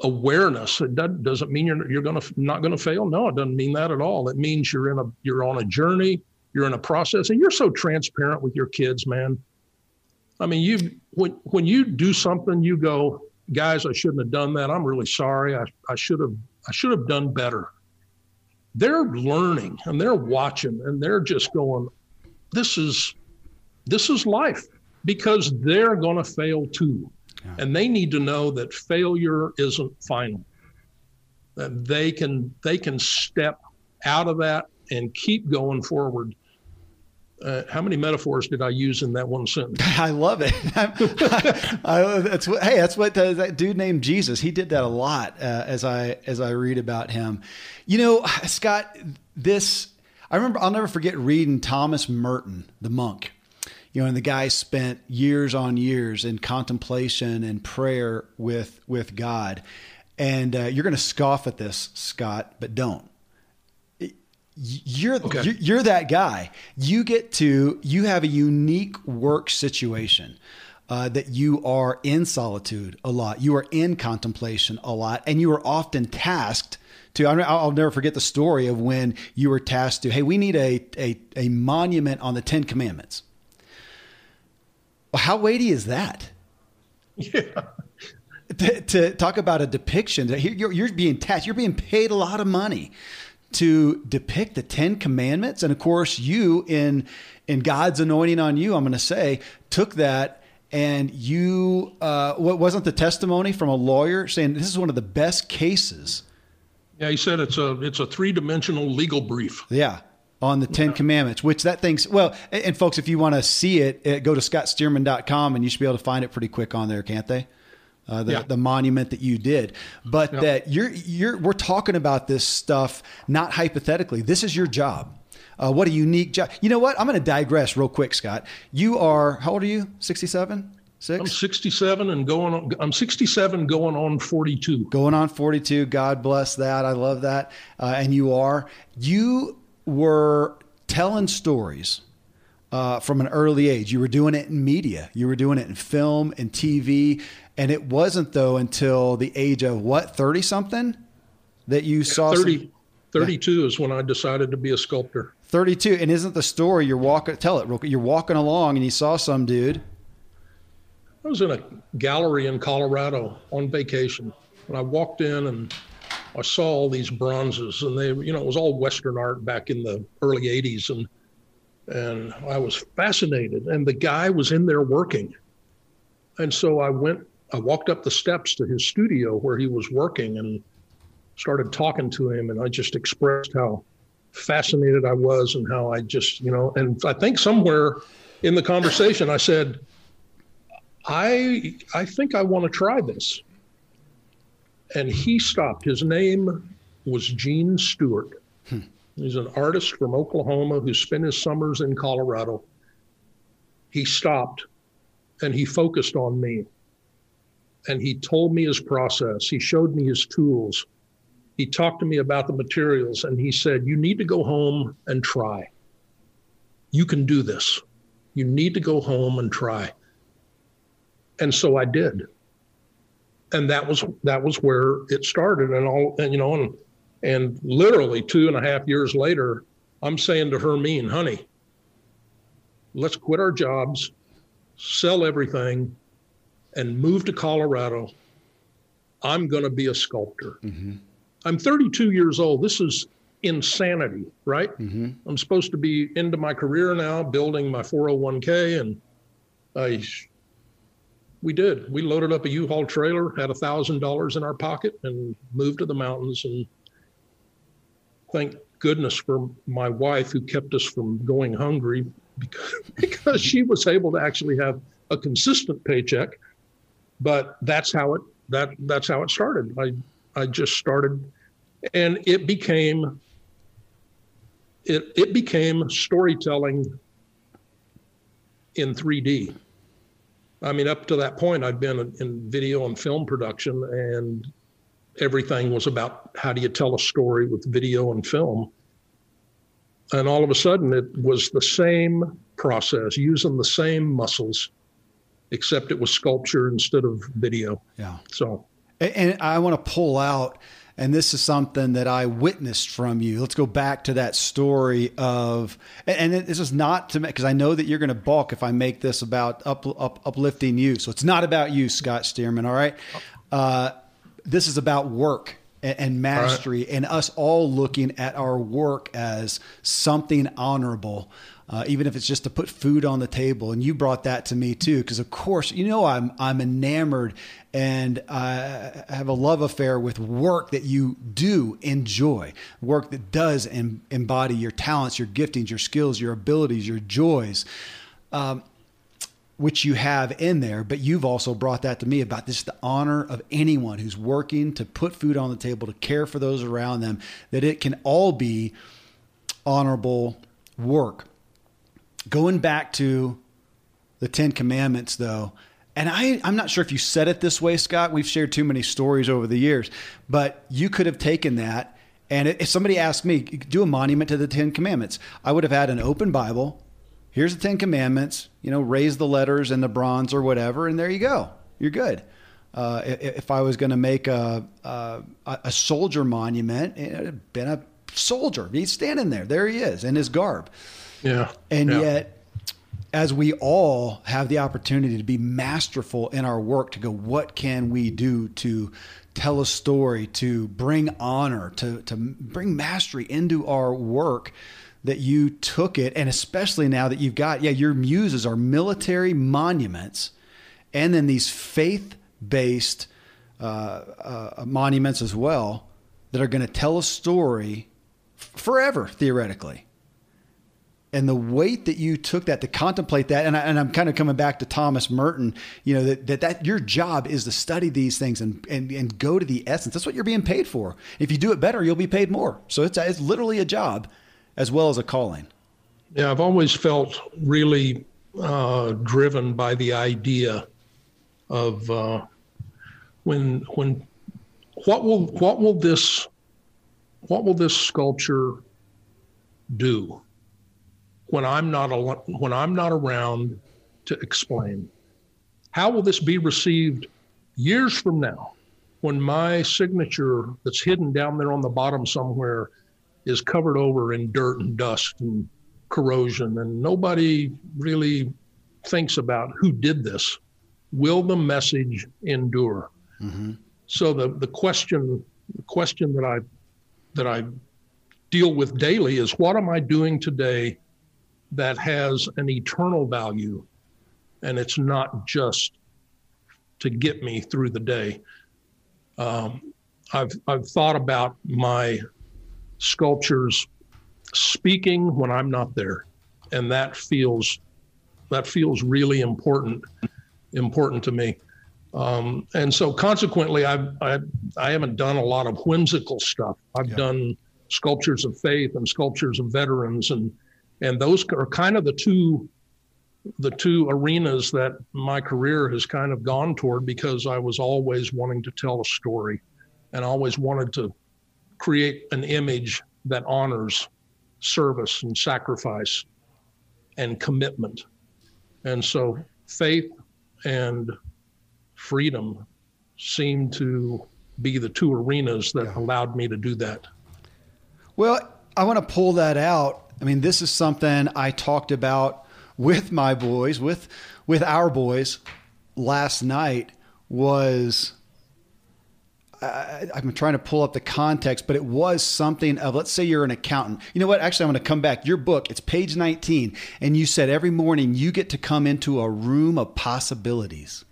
awareness. It doesn't mean you're you're going to not going to fail. No, it doesn't mean that at all. It means you're in a you're on a journey. you're in a process and you're so transparent with your kids, man. I mean, you when when you do something, you go, guys, I shouldn't have done that. I'm really sorry. I, I should have I should have done better. They're learning and they're watching and they're just going, this is this is life because they're going to fail too. Yeah. And they need to know that failure isn't final. That they can they can step out of that and keep going forward uh, how many metaphors did I use in that one sentence? I love it. I, I, that's what, hey, that's what uh, that dude named Jesus. He did that a lot uh, as I as I read about him. You know, Scott, this I remember. I'll never forget reading Thomas Merton, the monk. You know, and the guy spent years on years in contemplation and prayer with with God. And uh, you're going to scoff at this, Scott, but don't you're, okay. you're you're that guy. You get to you have a unique work situation. Uh, that you are in solitude a lot, you are in contemplation a lot, and you are often tasked to. I'll never forget the story of when you were tasked to, hey, we need a a, a monument on the Ten Commandments. Well, how weighty is that? Yeah. To, to talk about a depiction, you're, you're being tasked, you're being paid a lot of money to depict the Ten Commandments. And of course, you in in God's anointing on you, I'm going to say, took that and you uh, what wasn't the testimony from a lawyer saying this is one of the best cases. Yeah, he said it's a it's a three dimensional legal brief. Yeah. On the Ten yeah. Commandments, which that thing's well, and, and folks, if you want to see it, uh, go to scottstearman.com and you should be able to find it pretty quick on there, can't they? uh, the, yeah. the monument that you did, but yep. that you're you're we're talking about this stuff not hypothetically. This is your job. Uh, what a unique job. You know what? I'm going to digress real quick, Scott. You are how old are you? 67. Six? I'm 67 and going on. I'm 67, going on 42. Going on 42. God bless that. I love that. Uh, and you are. You were telling stories uh, from an early age. You were doing it in media. You were doing it in film and TV. And it wasn't though until the age of what, 30 something that you saw 30, some, 32 yeah. is when I decided to be a sculptor. 32. And isn't the story you're walking, tell it real quick. You're walking along and you saw some dude. I was in a gallery in Colorado on vacation. And I walked in and I saw all these bronzes and they, you know, it was all Western art back in the early 80s. And, and I was fascinated. And the guy was in there working. And so I went I walked up the steps to his studio where he was working and started talking to him. And I just expressed how fascinated I was and how I just, you know, and I think somewhere in the conversation I said, I I think I want to try this. And he stopped. His name was Gene Stewart. Hmm. He's an artist from Oklahoma who spent his summers in Colorado. He stopped and he focused on me and he told me his process. He showed me his tools. He talked to me about the materials and he said, You need to go home and try. You can do this. You need to go home and try. And so I did. And that was that was where it started. And all and you know, and and literally two and a half years later, I'm saying to Hermine, honey, let's quit our jobs, sell everything, and move to Colorado. I'm going to be a sculptor. Mm-hmm. I'm 32 years old. This is insanity, right? Mm-hmm. I'm supposed to be into my career now, building my 401k, and I. We did. We loaded up a U-Haul trailer, had a thousand dollars in our pocket, and moved to the mountains. And thank goodness for my wife who kept us from going hungry because, because she was able to actually have a consistent paycheck but that's how it that that's how it started. I I just started, and it became it it became storytelling in 3D. I mean, up to that point, I'd been in video and film production, and everything was about how do you tell a story with video and film. And all of a sudden, it was the same process, using the same muscles except it was sculpture instead of video. Yeah. So, and I want to pull out and this is something that I witnessed from you. Let's go back to that story of, and, this is not to make because I know that you're going to balk if I make this about up, up, uplifting you. So it's not about you, Scott Stearman. All right, uh, this is about work and, and mastery, right. and us all looking at our work as something honorable uh, even if it's just to put food on the table. And you brought that to me too, because of course, you know, I'm I'm enamored and I have a love affair with work that you do enjoy, work that does em- embody your talents, your giftings, your skills, your abilities, your joys. Um, which you have in there, but you've also brought that to me about this the honor of anyone who's working to put food on the table, to care for those around them, that it can all be honorable work. Going back to the Ten Commandments, though, and I, I'm not sure if you said it this way, Scott. We've shared too many stories over the years, but you could have taken that. And if somebody asked me, do a monument to the Ten Commandments, I would have had an open Bible. Here's the Ten Commandments, you know, raise the letters in the bronze or whatever, and there you go. You're good. Uh, if I was going to make a, a, a soldier monument, it would have been a soldier. He's standing there. There he is in his garb. Yeah. And yeah. yet, as we all have the opportunity to be masterful in our work, to go, what can we do to tell a story, to bring honor, to, to bring mastery into our work? That you took it, and especially now that you've got, yeah, your muses are military monuments, and then these faith based uh, uh, monuments as well that are going to tell a story forever, theoretically and the weight that you took that to contemplate that and, I, i'm kind of coming back to thomas merton you know that, that, that your job is to study these things and, and and go to the essence. That's what you're being paid for. If you do it better you'll be paid more. So it's, it's literally a job as well as a calling. Yeah i've always felt really uh, driven by the idea of uh, when when what will what will this what will this sculpture do when I'm not when I'm not around to explain? How will this be received years from now when my signature that's hidden down there on the bottom somewhere is covered over in dirt and dust and corrosion and nobody really thinks about who did this? Will the message endure? Mm-hmm. So the the question the question that I that I deal with daily is what am I doing today that has an eternal value and it's not just to get me through the day. Um, I've, I've thought about my sculptures speaking when I'm not there. And that feels, that feels really important, important to me. Um, and so consequently, I've, I, I haven't done a lot of whimsical stuff. I've yeah. done sculptures of faith and sculptures of veterans and and those are kind of the two the two arenas that my career has kind of gone toward because I was always wanting to tell a story and always wanted to create an image that honors service and sacrifice and commitment. And so faith and freedom seemed to be the two arenas that allowed me to do that. Well, I want to pull that out I mean, this is something I talked about with my boys, with with our boys last night was I, am trying to pull up the context, but it was something of let's say you're an accountant. You know what? Actually, I'm going to come back. Your book, it's page 19, and you said every morning you get to come into a room of possibilities.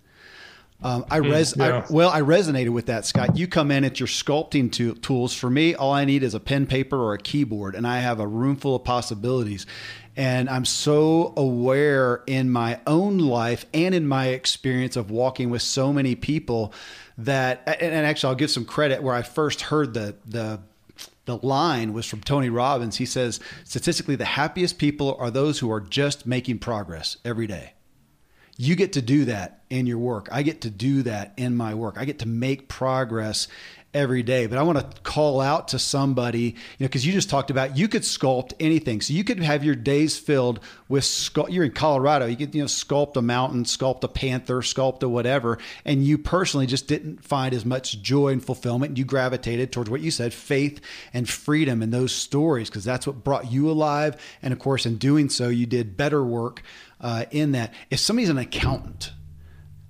Um, I hmm, res yeah. I, well, I resonated with that, Scott. You come in at your sculpting to- tools. For me, all I need is a pen, paper, or a keyboard, and I have a room full of possibilities. And I'm so aware in my own life and in my experience of walking with so many people that, and actually, I'll give some credit where I first heard the the the line was from Tony Robbins. He says, statistically, the happiest people are those who are just making progress every day. You get to do that in your work. I get to do that in my work. I get to make progress every day. But I want to call out to somebody, you know, because you just talked about you could sculpt anything. So you could have your days filled with sculpt. You're in Colorado, you could you know sculpt a mountain, sculpt a panther, sculpt a whatever, and you personally just didn't find as much joy and fulfillment. You gravitated towards what you said, faith and freedom and those stories, because that's what brought you alive. And of course, in doing so, you did better work uh, in that. If somebody's an accountant,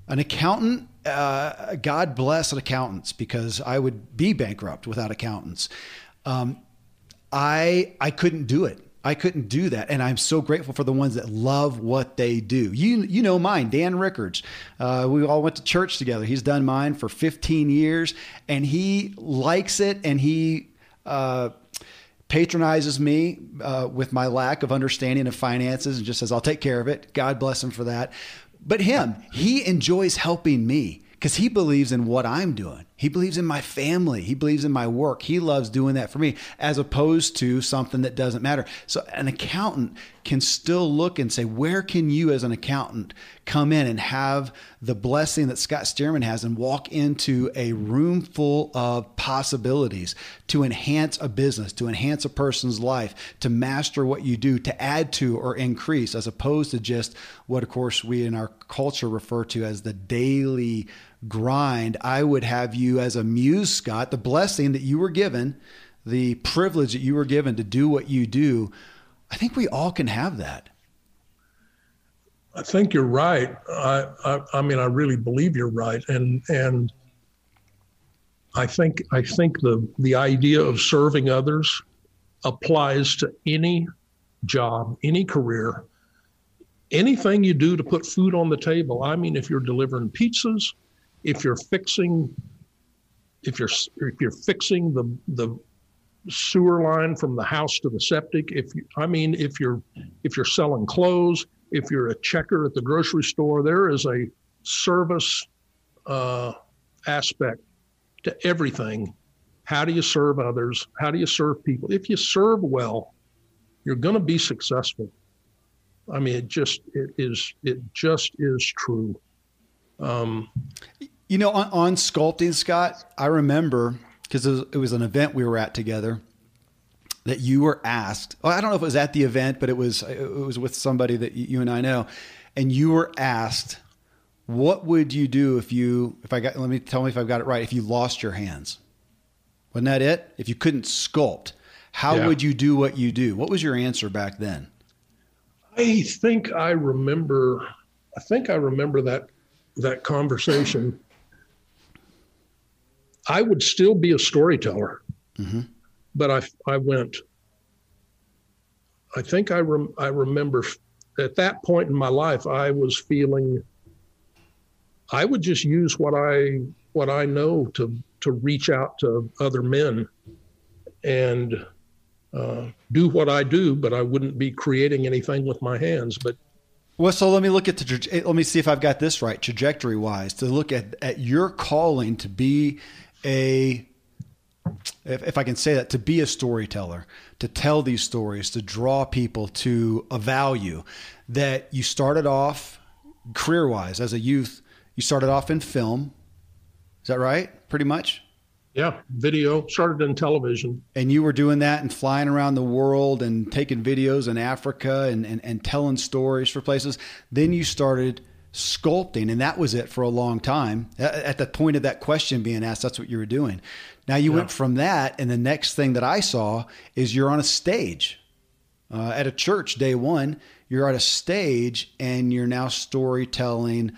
an accountant uh, God bless accountants because I would be bankrupt without accountants. Um, I I couldn't do it. I couldn't do that, and I'm so grateful for the ones that love what they do. You you know mine, Dan Rickards. Uh, we all went to church together. He's done mine for 15 years, and he likes it, and he. Uh, patronizes me uh, with my lack of understanding of finances and just says, I'll take care of it. God bless him for that. But him, he enjoys helping me because he believes in what I'm doing. He believes in my family. He believes in my work. He loves doing that for me as opposed to something that doesn't matter. So an accountant can still look and say, where can you as an accountant come in and have the blessing that Scott Stearman has and walk into a room full of possibilities to enhance a business, to enhance a person's life, to master what you do, to add to or increase, as opposed to just what, of course, we in our culture refer to as the daily grind. I would have you as a muse, Scott, the blessing that you were given, the privilege that you were given to do what you do I think we all can have that. I think you're right. I, I, I mean, I really believe you're right, and and I think I think the the idea of serving others applies to any job, any career, anything you do to put food on the table. I mean, if you're delivering pizzas, if you're fixing, if you're if you're fixing the the sewer line from the house to the septic. If you, I mean, if you're if you're selling clothes, if you're a checker at the grocery store, there is a service uh, aspect to everything. How do you serve others? How do you serve people? If you serve well, you're going to be successful. I mean, it just it is it just is true. Um, you know, on, on sculpting, Scott, I remember because it, was an event we were at together that you were asked. Well, I don't know if it was at the event, but it was it was with somebody that you and I know, and you were asked, "What would you do if you if I got? Let me tell me if I've got it right. If you lost your hands, wasn't that it? If you couldn't sculpt, how yeah. would you do what you do? What was your answer back then? I think I remember. I think I remember that that conversation I would still be a storyteller, mm-hmm. but I I went. I think I rem, I remember at that point in my life I was feeling. I would just use what I what I know to to reach out to other men, and uh, do what I do, but I wouldn't be creating anything with my hands. But well, so let me look at the let me see if I've got this right trajectory wise to look at at your calling to be a if, if I can say that, to be a storyteller, to tell these stories, to draw people to a value that you started off career wise as a youth, you started off in film. Is that right? Pretty much? Yeah, video, started in television. And you were doing that and flying around the world and taking videos in Africa and, and, and telling stories for places. Then you started sculpting, and that was it for a long time. At the point of that question being asked, that's what you were doing. Now you yeah. went from that, and the next thing that I saw is you're on a stage uh, at a church day one. You're at a stage, and you're now storytelling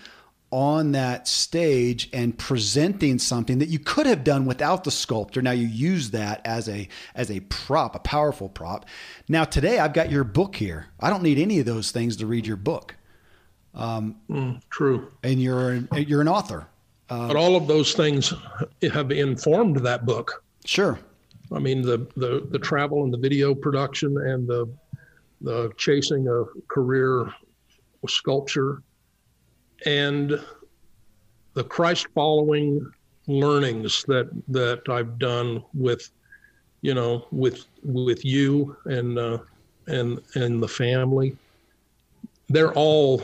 on that stage and presenting something that you could have done without the sculptor now you use that as a as a prop a powerful prop now today i've got your book here i don't need any of those things to read your book um, mm, true. And you're you're an author. Uh, but all of those things have informed that book. Sure. I mean the the the travel and the video production and the the chasing a career sculpture and the Christ following learnings that that I've done with you know with with you and uh, and and the family they're all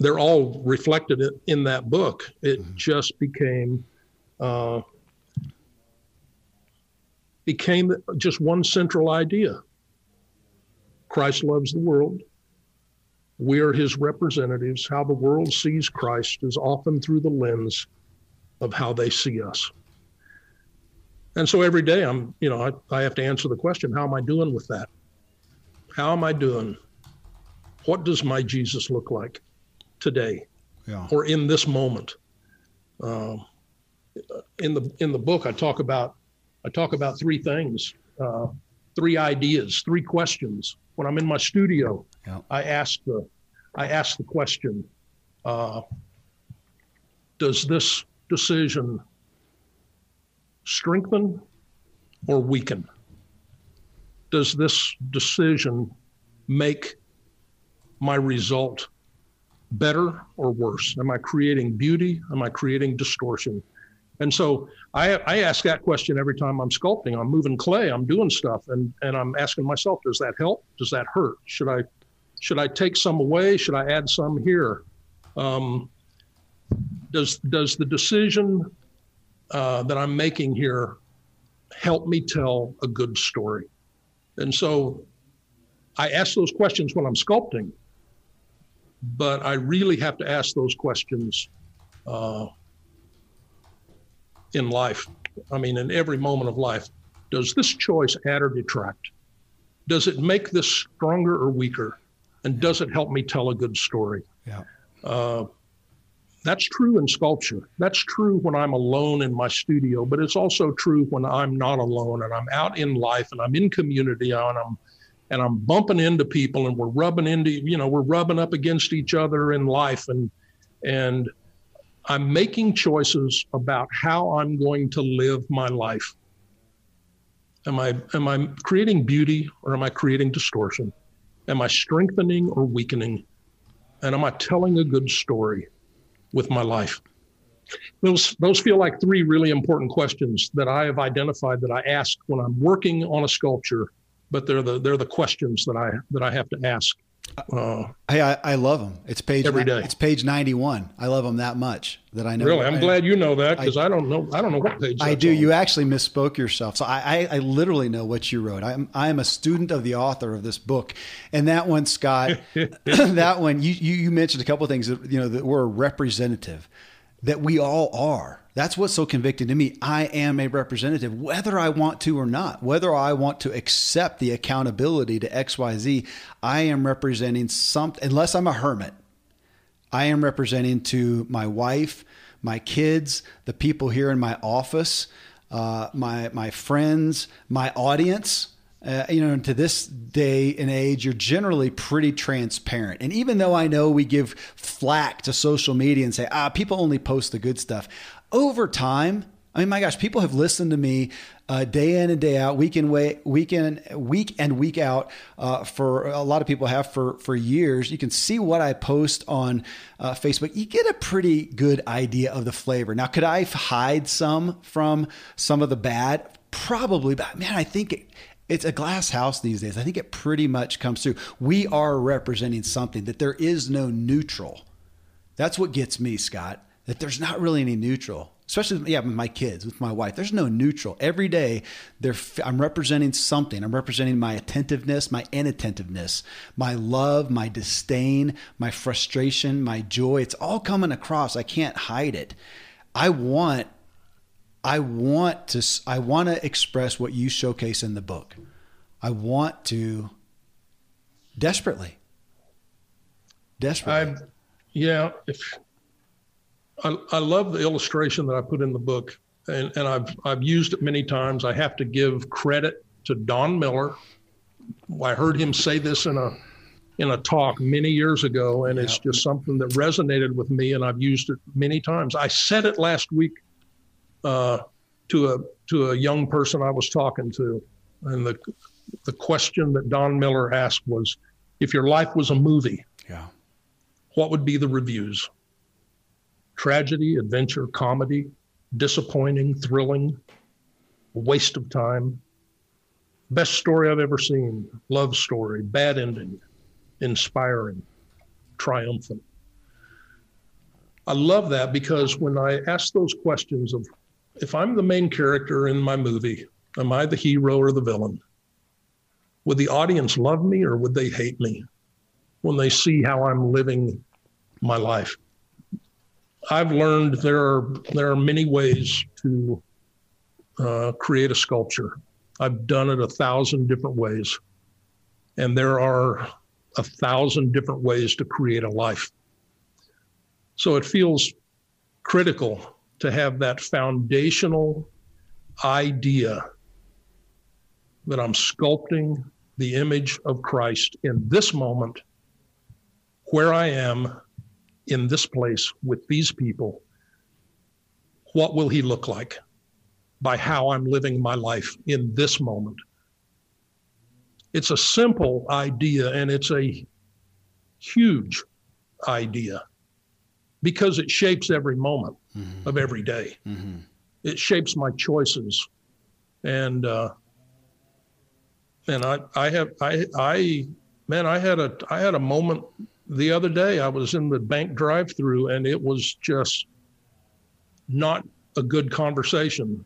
they're all reflected in that book. It mm-hmm. just became uh, became just one central idea. Christ loves the world. We are his representatives. How the world sees Christ is often through the lens of how they see us. And so every day I'm, you know, I, I have to answer the question, how am I doing with that? How am I doing? What does my Jesus look like today yeah. or in this moment? Uh, in the in the book, I talk about I talk about three things, uh, three ideas, three questions. When I'm in my studio, yeah. I ask the I ask the question: uh, Does this decision strengthen or weaken? Does this decision make my result better or worse? Am I creating beauty? Am I creating distortion? And so I, I ask that question every time I'm sculpting. I'm moving clay. I'm doing stuff, and and I'm asking myself, does that help? Does that hurt? Should I should I take some away? Should I add some here? Um, does does the decision uh, that I'm making here help me tell a good story? And so I ask those questions when I'm sculpting, but I really have to ask those questions uh, in life. I mean, in every moment of life. Does this choice add or detract? Does it make this stronger or weaker? And does it help me tell a good story? Yeah. Uh, that's true in sculpture. That's true when I'm alone in my studio, but it's also true when I'm not alone and I'm out in life and I'm in community and I'm and I'm bumping into people and we're rubbing into you know we're rubbing up against each other in life and and I'm making choices about how I'm going to live my life. Am I am I creating beauty or am I creating distortion? Am I strengthening or weakening? And am I telling a good story? with my life? Those, those feel like three really important questions that I have identified that I ask when I'm working on a sculpture, but they're the, they're the questions that I, that I have to ask uh, hey, I, I, love them. It's page every day. It's page ninety one. I love them that much that I know. Really, I'm I, glad you know that because I, I, don't know. I don't know what page. I do. On. You actually misspoke yourself. So I, I, literally know what you wrote. I'm I am a student of the author of this book, and that one, Scott, that one you, you you mentioned a couple of things that you know that we're representative, that we all are that's what's so convicting to me. I am a representative, whether I want to or not, whether I want to accept the accountability to XYZ, I am representing something, unless I'm a hermit, I am representing to my wife, my kids, the people here in my office, uh, my, my friends, my audience uh, you know, to this day and age, you're generally pretty transparent. And even though I know we give flack to social media and say, ah, people only post the good stuff, over time, I mean, my gosh, people have listened to me uh, day in and day out, week in, way, week in, week and week out. Uh, for a lot of people have for for years. You can see what I post on uh, Facebook. You get a pretty good idea of the flavor. Now, could I hide some from some of the bad? Probably, but man, I think it, it's a glass house these days. I think it pretty much comes through. We are representing something that there is no neutral. That's what gets me, Scott, that there's not really any neutral. Especially, yeah, with my kids, with my wife. There's no neutral. Every day, I'm representing something. I'm representing my attentiveness, my inattentiveness, my love, my disdain, my frustration, my joy. It's all coming across. I can't hide it. I want I want to I want to express what you showcase in the book. I want to desperately. Desperately. I'm, yeah, if I, I love the illustration that I put in the book and, and I've I've used it many times. I have to give credit to Don Miller. I heard him say this in a in a talk many years ago, and it's just something that resonated with me, and I've used it many times. I said it last week uh, to a to a young person I was talking to, and the the question that Don Miller asked was, if your life was a movie, yeah, what would be the reviews? Tragedy, adventure, comedy, disappointing, thrilling, waste of time, best story I've ever seen, love story, bad ending, inspiring, triumphant. I love that because when I ask those questions of if I'm the main character in my movie, am I the hero or the villain? Would the audience love me or would they hate me when they see how I'm living my life? I've learned there are there are many ways to uh, create a sculpture. I've done it a thousand different ways, and there are a thousand different ways to create a life. So it feels critical to have that foundational idea that I'm sculpting the image of Christ in this moment, where I am in this place with these people. What will he look like by how I'm living my life in this moment? It's a simple idea and it's a huge idea because it shapes every moment mm-hmm. of every day. Mm-hmm. It shapes my choices. And, uh, and I, I have, I, I, man, I had a, I had a moment the other day. I was in the bank drive-through, and it was just not a good conversation.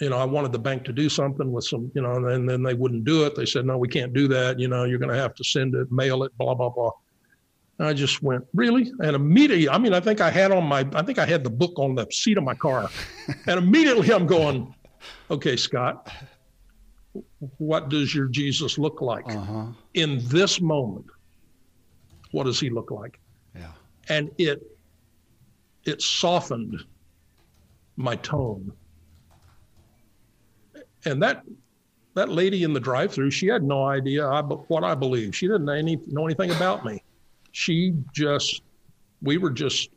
You know, I wanted the bank to do something with some, you know, and then they wouldn't do it. They said, "No, we can't do that. You know, you're going to have to send it, mail it, blah blah blah." And I just went, "Really?" And immediately, I mean, I think I had on my, I think I had the book on the seat of my car, and immediately I'm going, "Okay, Scott." what does your Jesus look like uh-huh. in this moment? What does he look like? Yeah. And it it softened my tone. And that that lady in the drive-through, she had no idea I, what I believe. She didn't any, know anything about me. She just, we were just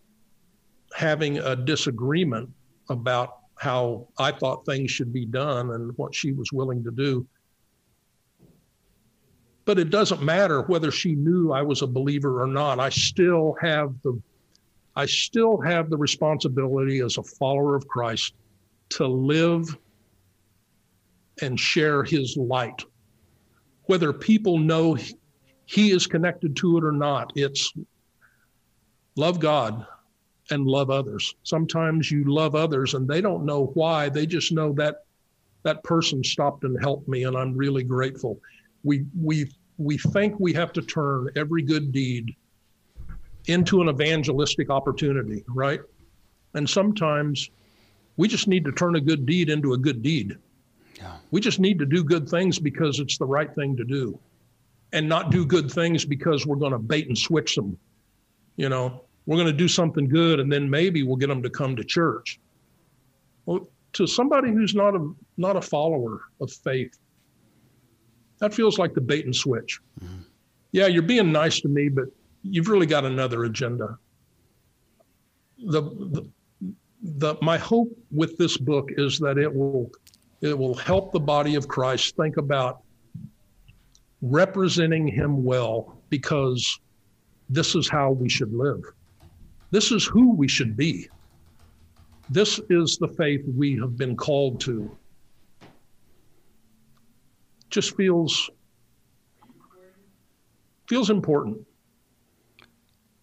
having a disagreement about how I thought things should be done and what she was willing to do. But it doesn't matter whether she knew I was a believer or not. I still have the I still have the responsibility as a follower of Christ to live and share his light. Whether people know he is connected to it or not, it's love God and love others. Sometimes you love others and they don't know why. They just know that that person stopped and helped me and I'm really grateful. We we we think we have to turn every good deed into an evangelistic opportunity, right? And sometimes we just need to turn a good deed into a good deed. Yeah. We just need to do good things because it's the right thing to do and not do good things because we're going to bait and switch them. You know, we're going to do something good and then maybe we'll get them to come to church. Well, to somebody who's not a not a follower of faith, that feels like the bait and switch. Mm-hmm. Yeah, you're being nice to me, but you've really got another agenda. The, the the my hope with this book is that it will it will help the body of Christ think about representing him well because this is how we should live. This is who we should be. This is the faith we have been called to. Just feels feels important.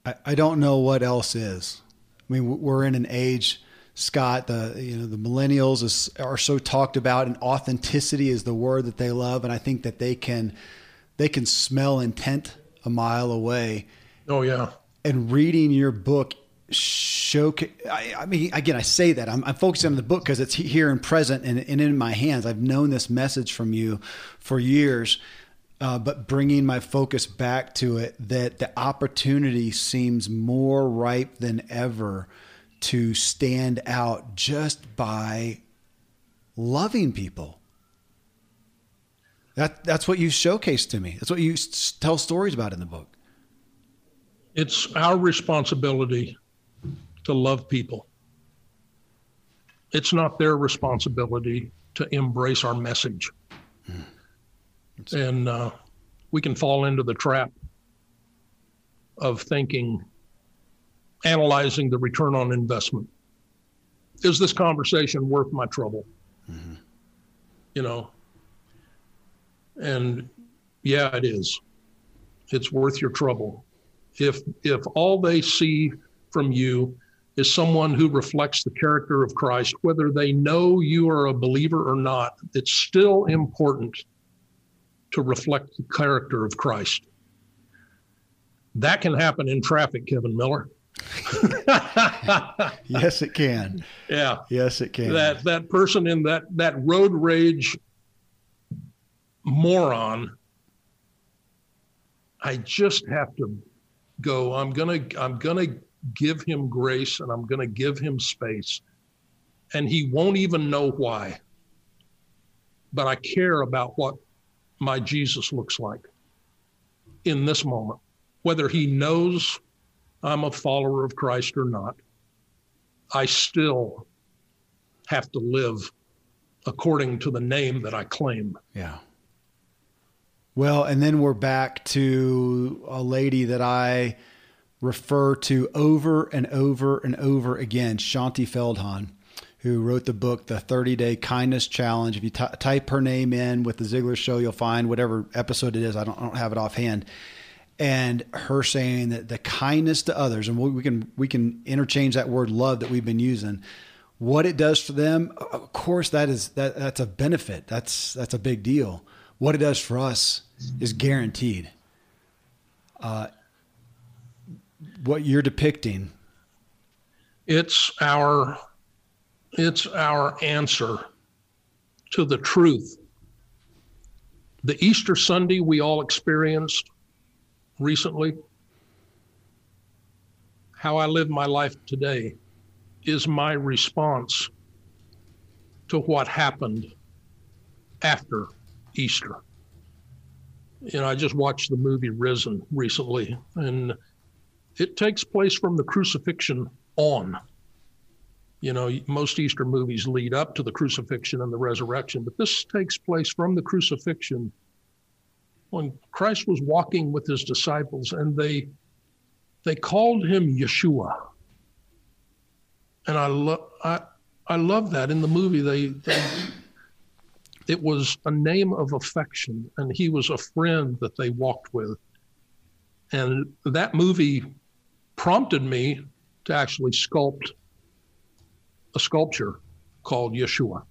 I, I don't know what else is. I mean, we're in an age, Scott. The you know the millennials is, are so talked about, and authenticity is the word that they love, and I think that they can they can smell intent a mile away. Oh yeah, and reading your book showcase I, I, mean again i say that. I'm, I'm focusing on the book because it's here and present and, and, in my hands. I've known this message from you for years uh, but bringing my focus back to it that the opportunity seems more ripe than ever to stand out just by loving people. That that's what you showcase to me. That's what you tell stories about in the book. It's our responsibility to love people. It's not their responsibility to embrace our message. Hmm. And uh, we can fall into the trap of thinking, analyzing the return on investment. Is this conversation worth my trouble? Mm-hmm. You know, and yeah, it is. It's worth your trouble if if all they see from you is someone who reflects the character of Christ, whether they know you are a believer or not. It's still important to reflect the character of Christ. That can happen in traffic, Kevin Miller. yes, it can. Yeah. Yes, it can. That that person in that that road rage moron. I just have to go. I'm gonna I'm gonna give him grace and I'm gonna give him space, and he won't even know why. But I care about what my Jesus looks like in this moment, whether he knows I'm a follower of Christ or not. I still have to live according to the name that I claim. Yeah. Well, and then we're back to a lady that I refer to over and over and over again, Shaunti Feldhahn, who wrote the book, The 30 Day Kindness Challenge. If you t- type her name in with the Ziglar Show, you'll find whatever episode it is. I don't, I don't have it offhand. And her saying that the kindness to others, and we can we can interchange that word love that we've been using. What it does for them, of course, that is that that's a benefit. That's that's a big deal. What it does for us is guaranteed. Uh, what you're depicting, it's our it's our answer to the truth. The Easter Sunday we all experienced recently, how I live my life today is my response to what happened after Easter. You know, I just watched the movie Risen recently, and it takes place from the crucifixion on. You know, most Easter movies lead up to the crucifixion and the resurrection, but this takes place from the crucifixion when Christ was walking with his disciples and they they called him Yeshua. And I love I I love that in the movie they, they it was a name of affection and he was a friend that they walked with. And that movie prompted me to actually sculpt a sculpture called Yeshua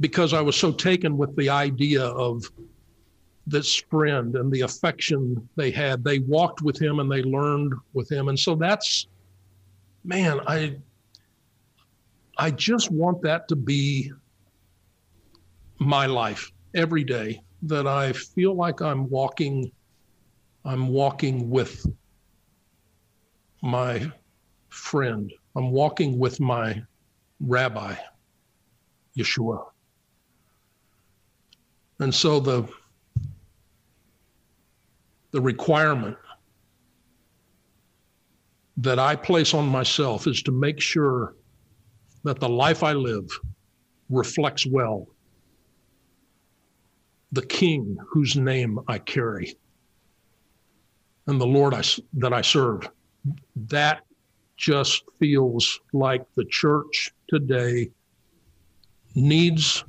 because I was so taken with the idea of this friend and the affection they had. They walked with him and they learned with him. And so that's, man, I, I just want that to be my life every day that I feel like I'm walking, I'm walking with my friend. I'm walking with my rabbi, Yeshua. And so the the requirement that I place on myself is to make sure that the life I live reflects well the King whose name I carry and the Lord I, that I serve. That just feels like the church today needs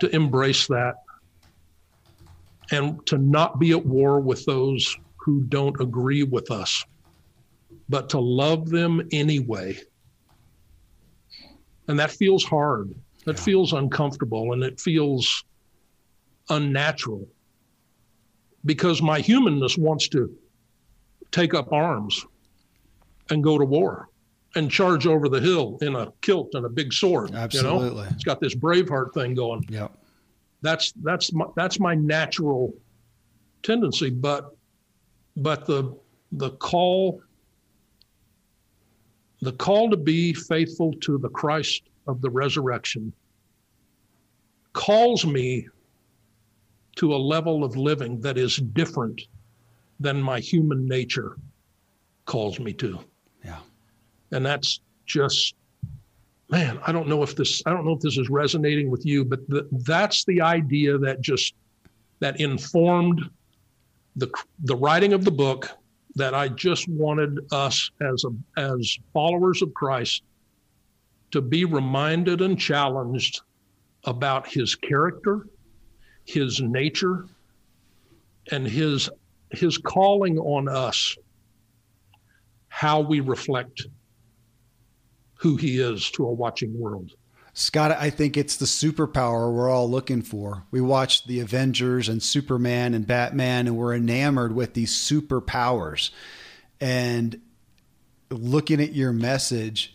to embrace that and to not be at war with those who don't agree with us, but to love them anyway. And that feels hard. That yeah. feels uncomfortable and it feels unnatural because my humanness wants to take up arms and go to war and charge over the hill in a kilt and a big sword. Absolutely. You know? It's got this Braveheart thing going. Yeah that's that's my, that's my natural tendency but but the the call the call to be faithful to the Christ of the resurrection calls me to a level of living that is different than my human nature calls me to. And that's just man, I don't know if this I don't know if this is resonating with you, but the, that's the idea that just that informed the the writing of the book that I just wanted us as a as followers of Christ to be reminded and challenged about his character, his nature, and his his calling on us how we reflect who he is to a watching world. Scott, I think it's the superpower we're all looking for. We watch the Avengers and Superman and Batman, and we're enamored with these superpowers. And looking at your message,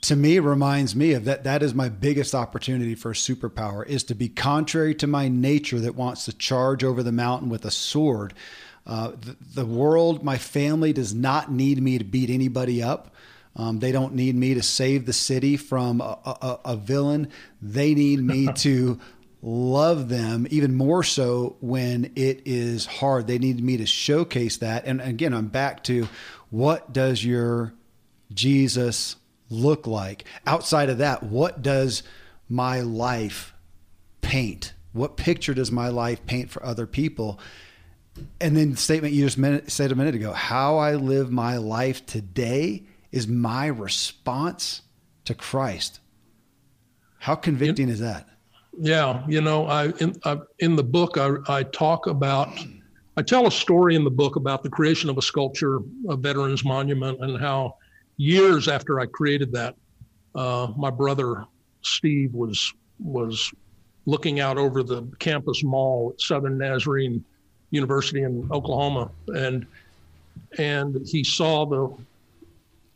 to me, reminds me of that. That is my biggest opportunity for a superpower is to be contrary to my nature that wants to charge over the mountain with a sword. Uh, the, the world, my family does not need me to beat anybody up. Um, they don't need me to save the city from a, a, a villain. They need me to love them even more so when it is hard. They need me to showcase that. And again, I'm back to what does your Jesus look like? Outside of that, what does my life paint? What picture does my life paint for other people? And then the statement you just said a minute ago, how I live my life today is my response to Christ. How convicting is that? Yeah, you know, I in I, in the book I, I talk about I tell a story in the book about the creation of a sculpture, a veterans monument, and how years after I created that, uh, my brother Steve was was looking out over the campus mall at Southern Nazarene University in Oklahoma, and and he saw the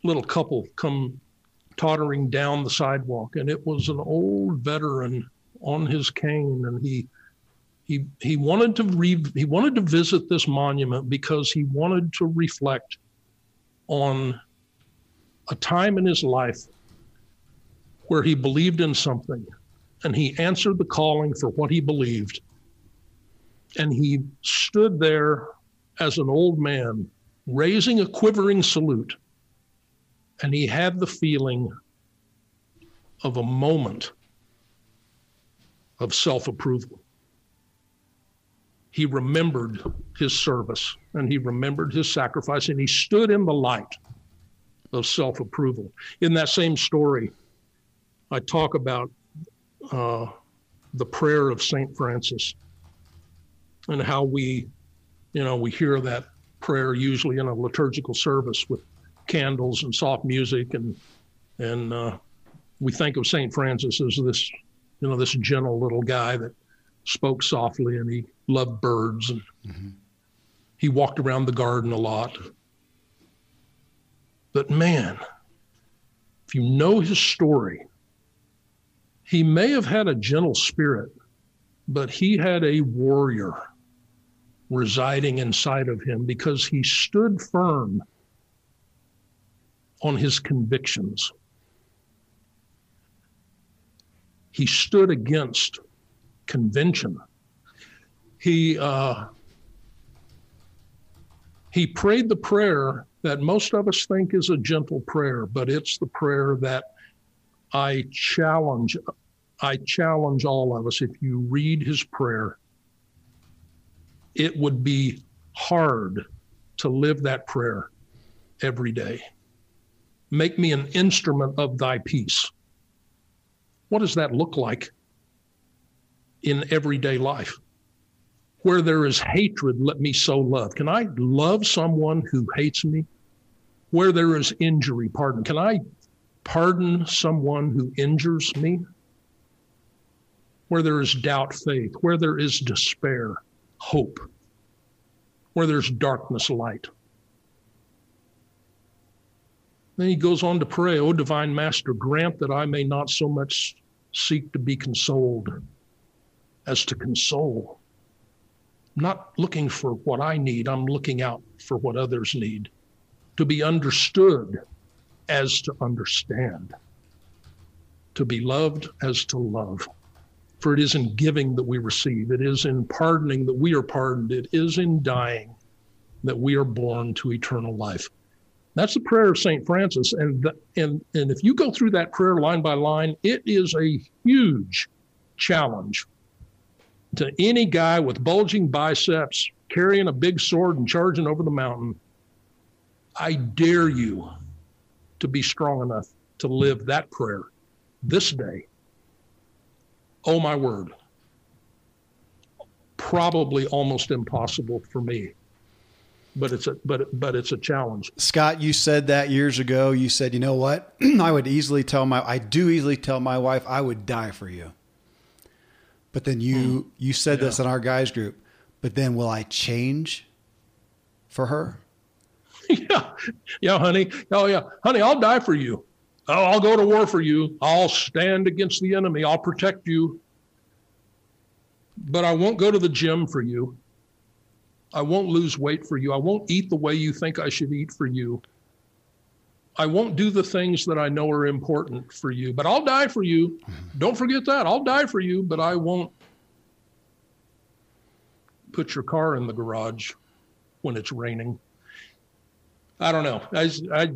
little couple come tottering down the sidewalk, and it was an old veteran on his cane, and he he he wanted to re, he wanted to visit this monument because he wanted to reflect on a time in his life where he believed in something and he answered the calling for what he believed and he stood there as an old man raising a quivering salute and he had the feeling of a moment of self approval. He remembered his service and he remembered his sacrifice and he stood in the light of self approval. In that same story, I talk about uh, the prayer of St. Francis and how we, you know, we hear that prayer usually in a liturgical service with candles and soft music, and and uh, we think of Saint Francis as this, you know, this gentle little guy that spoke softly and he loved birds and mm-hmm. he walked around the garden a lot. But man, if you know his story, he may have had a gentle spirit, but he had a warrior residing inside of him because he stood firm on his convictions. He stood against convention. He uh, he prayed the prayer that most of us think is a gentle prayer, but it's the prayer that I challenge I challenge all of us if you read his prayer it would be hard to live that prayer every day. Make me an instrument of thy peace. What does that look like in everyday life? Where there is hatred, let me sow love. Can I love someone who hates me? Where there is injury, pardon. Can I pardon someone who injures me? Where there is doubt, faith. Where there is despair, hope. Where there's darkness, light. Then he goes on to pray, O divine master, grant that I may not so much seek to be consoled as to console. I'm not looking for what I need, I'm looking out for what others need. To be understood as to understand. To be loved as to love. For it is in giving that we receive, it is in pardoning that we are pardoned, it is in dying that we are born to eternal life. That's the prayer of St. Francis. And, the, and, and if you go through that prayer line by line, it is a huge challenge to any guy with bulging biceps carrying a big sword and charging over the mountain. I dare you to be strong enough to live that prayer this day. Oh, my word. Probably almost impossible for me but it's a but but it's a challenge. Scott, you said that years ago. You said, you know what? I would easily tell my I do easily tell my wife I would die for you. But then you hmm. you said yeah. this in our guys group. But then will I change for her? yeah, yeah, honey. Oh yeah, honey. I'll die for you. Oh, I'll go to war for you. I'll stand against the enemy. I'll protect you. But I won't go to the gym for you. I won't lose weight for you. I won't eat the way you think I should eat for you. I won't do the things that I know are important for you, but I'll die for you. Don't forget that. I'll die for you, but I won't put your car in the garage when it's raining. I don't know. I, I,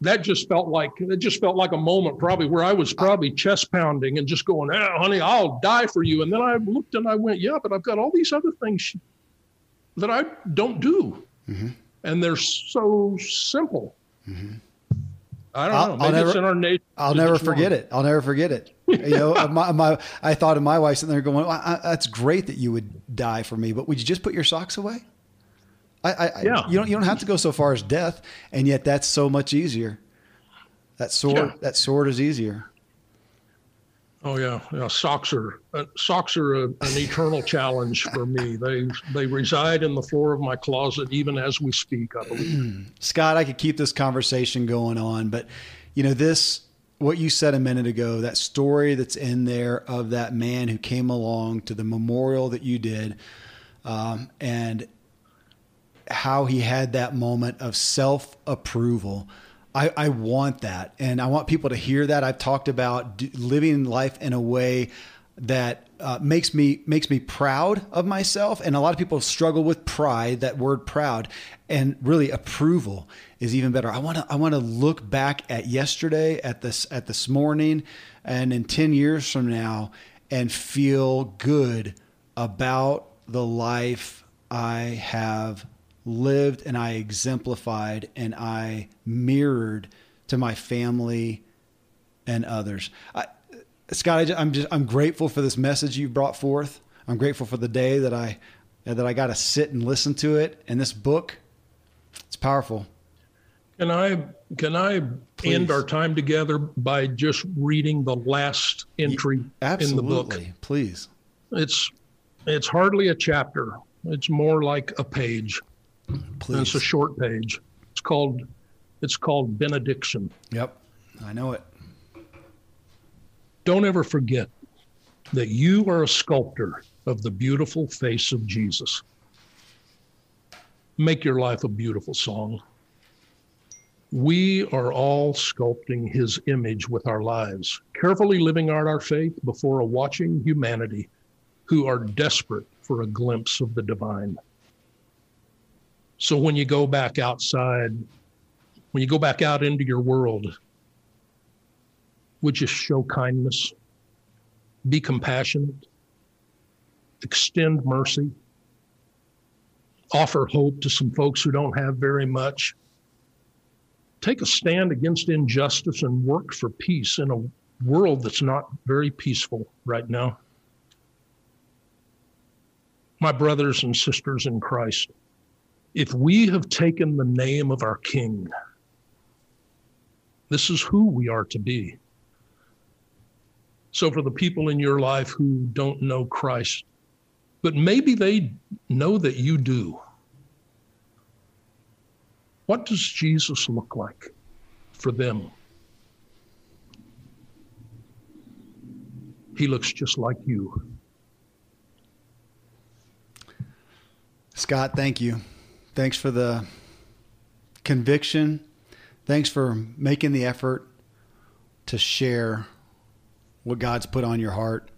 that just felt like it just felt like a moment probably where I was probably chest pounding and just going, "Ah, honey, I'll die for you." And then I looked and I went, "Yeah, but I've got all these other things that I don't do. Mm-hmm. And they're so simple. Mm-hmm. I don't I'll, know. Maybe I'll never, it's in our nature. I'll never forget it. I'll never forget it. you know, my, my, I thought of my wife sitting there going, well, I, "That's great that you would die for me, but would you just put your socks away?" I, I, yeah. you don't, you don't have to go so far as death, and yet that's so much easier. That sword, yeah. that sword is easier. Oh yeah, yeah. Socks are uh, socks are a, an eternal challenge for me. They they reside in the floor of my closet even as we speak. I believe. Scott, I could keep this conversation going on, but you know this what you said a minute ago. That story that's in there of that man who came along to the memorial that you did, um, and how he had that moment of self approval I, I want that. And I want people to hear that. I've talked about living life in a way that uh, makes me makes me proud of myself and a lot of people struggle with pride that word proud and really approval is even better i want to i want to look back at yesterday at this at this morning and in 10 years from now and feel good about the life i have lived and I exemplified and I mirrored to my family and others. I, Scott, I, am just I'm grateful for this message you brought forth. I'm grateful for the day that I that I got to sit and listen to it. And this book, it's powerful. Can I can I Please. end our time together by just reading the last entry in the book? Please. It's it's hardly a chapter. It's more like a page. Please. it's a short page. It's called it's called benediction. Yep. I know it. Don't ever forget that you are a sculptor of the beautiful face of Jesus. Make your life a beautiful song. We are all sculpting his image with our lives, carefully living out our faith before a watching humanity who are desperate for a glimpse of the divine. So when you go back outside, when you go back out into your world, would you show kindness, be compassionate, extend mercy, offer hope to some folks who don't have very much? Take a stand against injustice and work for peace in a world that's not very peaceful right now. My brothers and sisters in Christ, if we have taken the name of our King, this is who we are to be. So, for the people in your life who don't know Christ, but maybe they know that you do, what does Jesus look like for them? He looks just like you. Scott, thank you. Thanks for the conviction. Thanks for making the effort to share what God's put on your heart.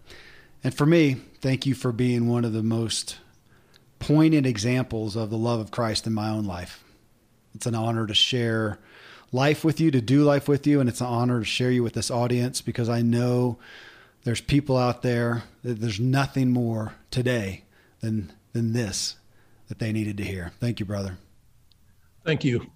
And for me, thank you for being one of the most poignant examples of the love of Christ in my own life. It's an honor to share life with you, to do life with you, and it's an honor to share you with this audience because I know there's people out there that there's nothing more today than than this that they needed to hear. Thank you, brother. Thank you.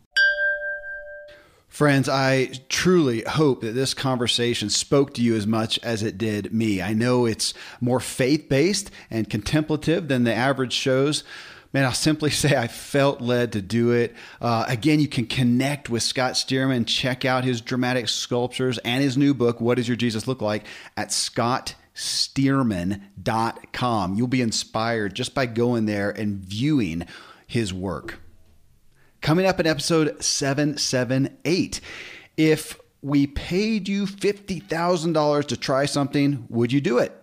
Friends, I truly hope that this conversation spoke to you as much as it did me. I know it's more faith based and contemplative than the average shows, Man, I'll simply say I felt led to do it. Uh, again, you can connect with Scott Stearman, check out his dramatic sculptures and his new book, What Does Your Jesus Look Like, at scottstearman.com. You'll be inspired just by going there and viewing his work. Coming up in episode 778, if we paid you $50,000 to try something, would you do it?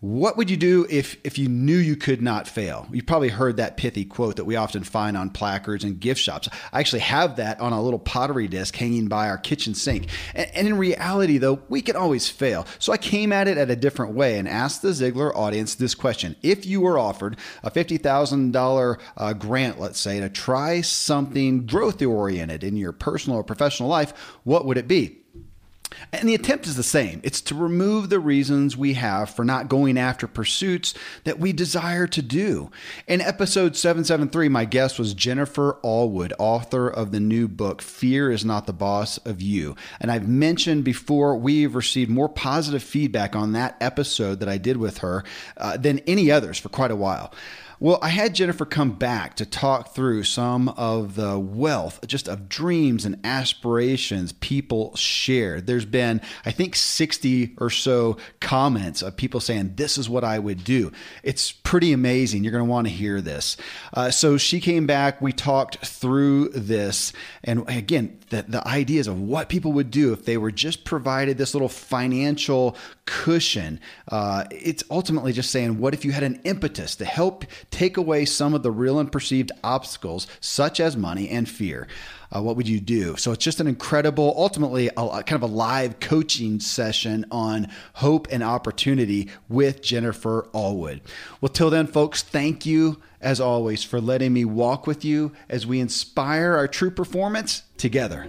What would you do if, if you knew you could not fail? You've probably heard that pithy quote that we often find on placards and gift shops. I actually have that on a little pottery disc hanging by our kitchen sink. And, and in reality, though, we can always fail. So I came at it at a different way and asked the Ziglar audience this question If you were offered a $50,000 uh, grant, let's say, to try something growth oriented in your personal or professional life, what would it be? And the attempt is the same. It's to remove the reasons we have for not going after pursuits that we desire to do. In episode 773, my guest was Jennifer Allwood, author of the new book, Fear is Not the Boss of You. And I've mentioned before, we've received more positive feedback on that episode that I did with her uh, than any others for quite a while. Well, I had Jennifer come back to talk through some of the wealth just of dreams and aspirations people shared. There's been, I think, 60 or so comments of people saying, This is what I would do. It's pretty amazing. You're going to want to hear this. Uh, so she came back. We talked through this. And again, the, the ideas of what people would do if they were just provided this little financial cushion. Uh, it's ultimately just saying, What if you had an impetus to help? take away some of the real and perceived obstacles, such as money and fear, uh, what would you do? So it's just an incredible, ultimately, a, a kind of a live coaching session on hope and opportunity with Jennifer Allwood. Well, till then, folks, thank you as always for letting me walk with you as we inspire our true performance together.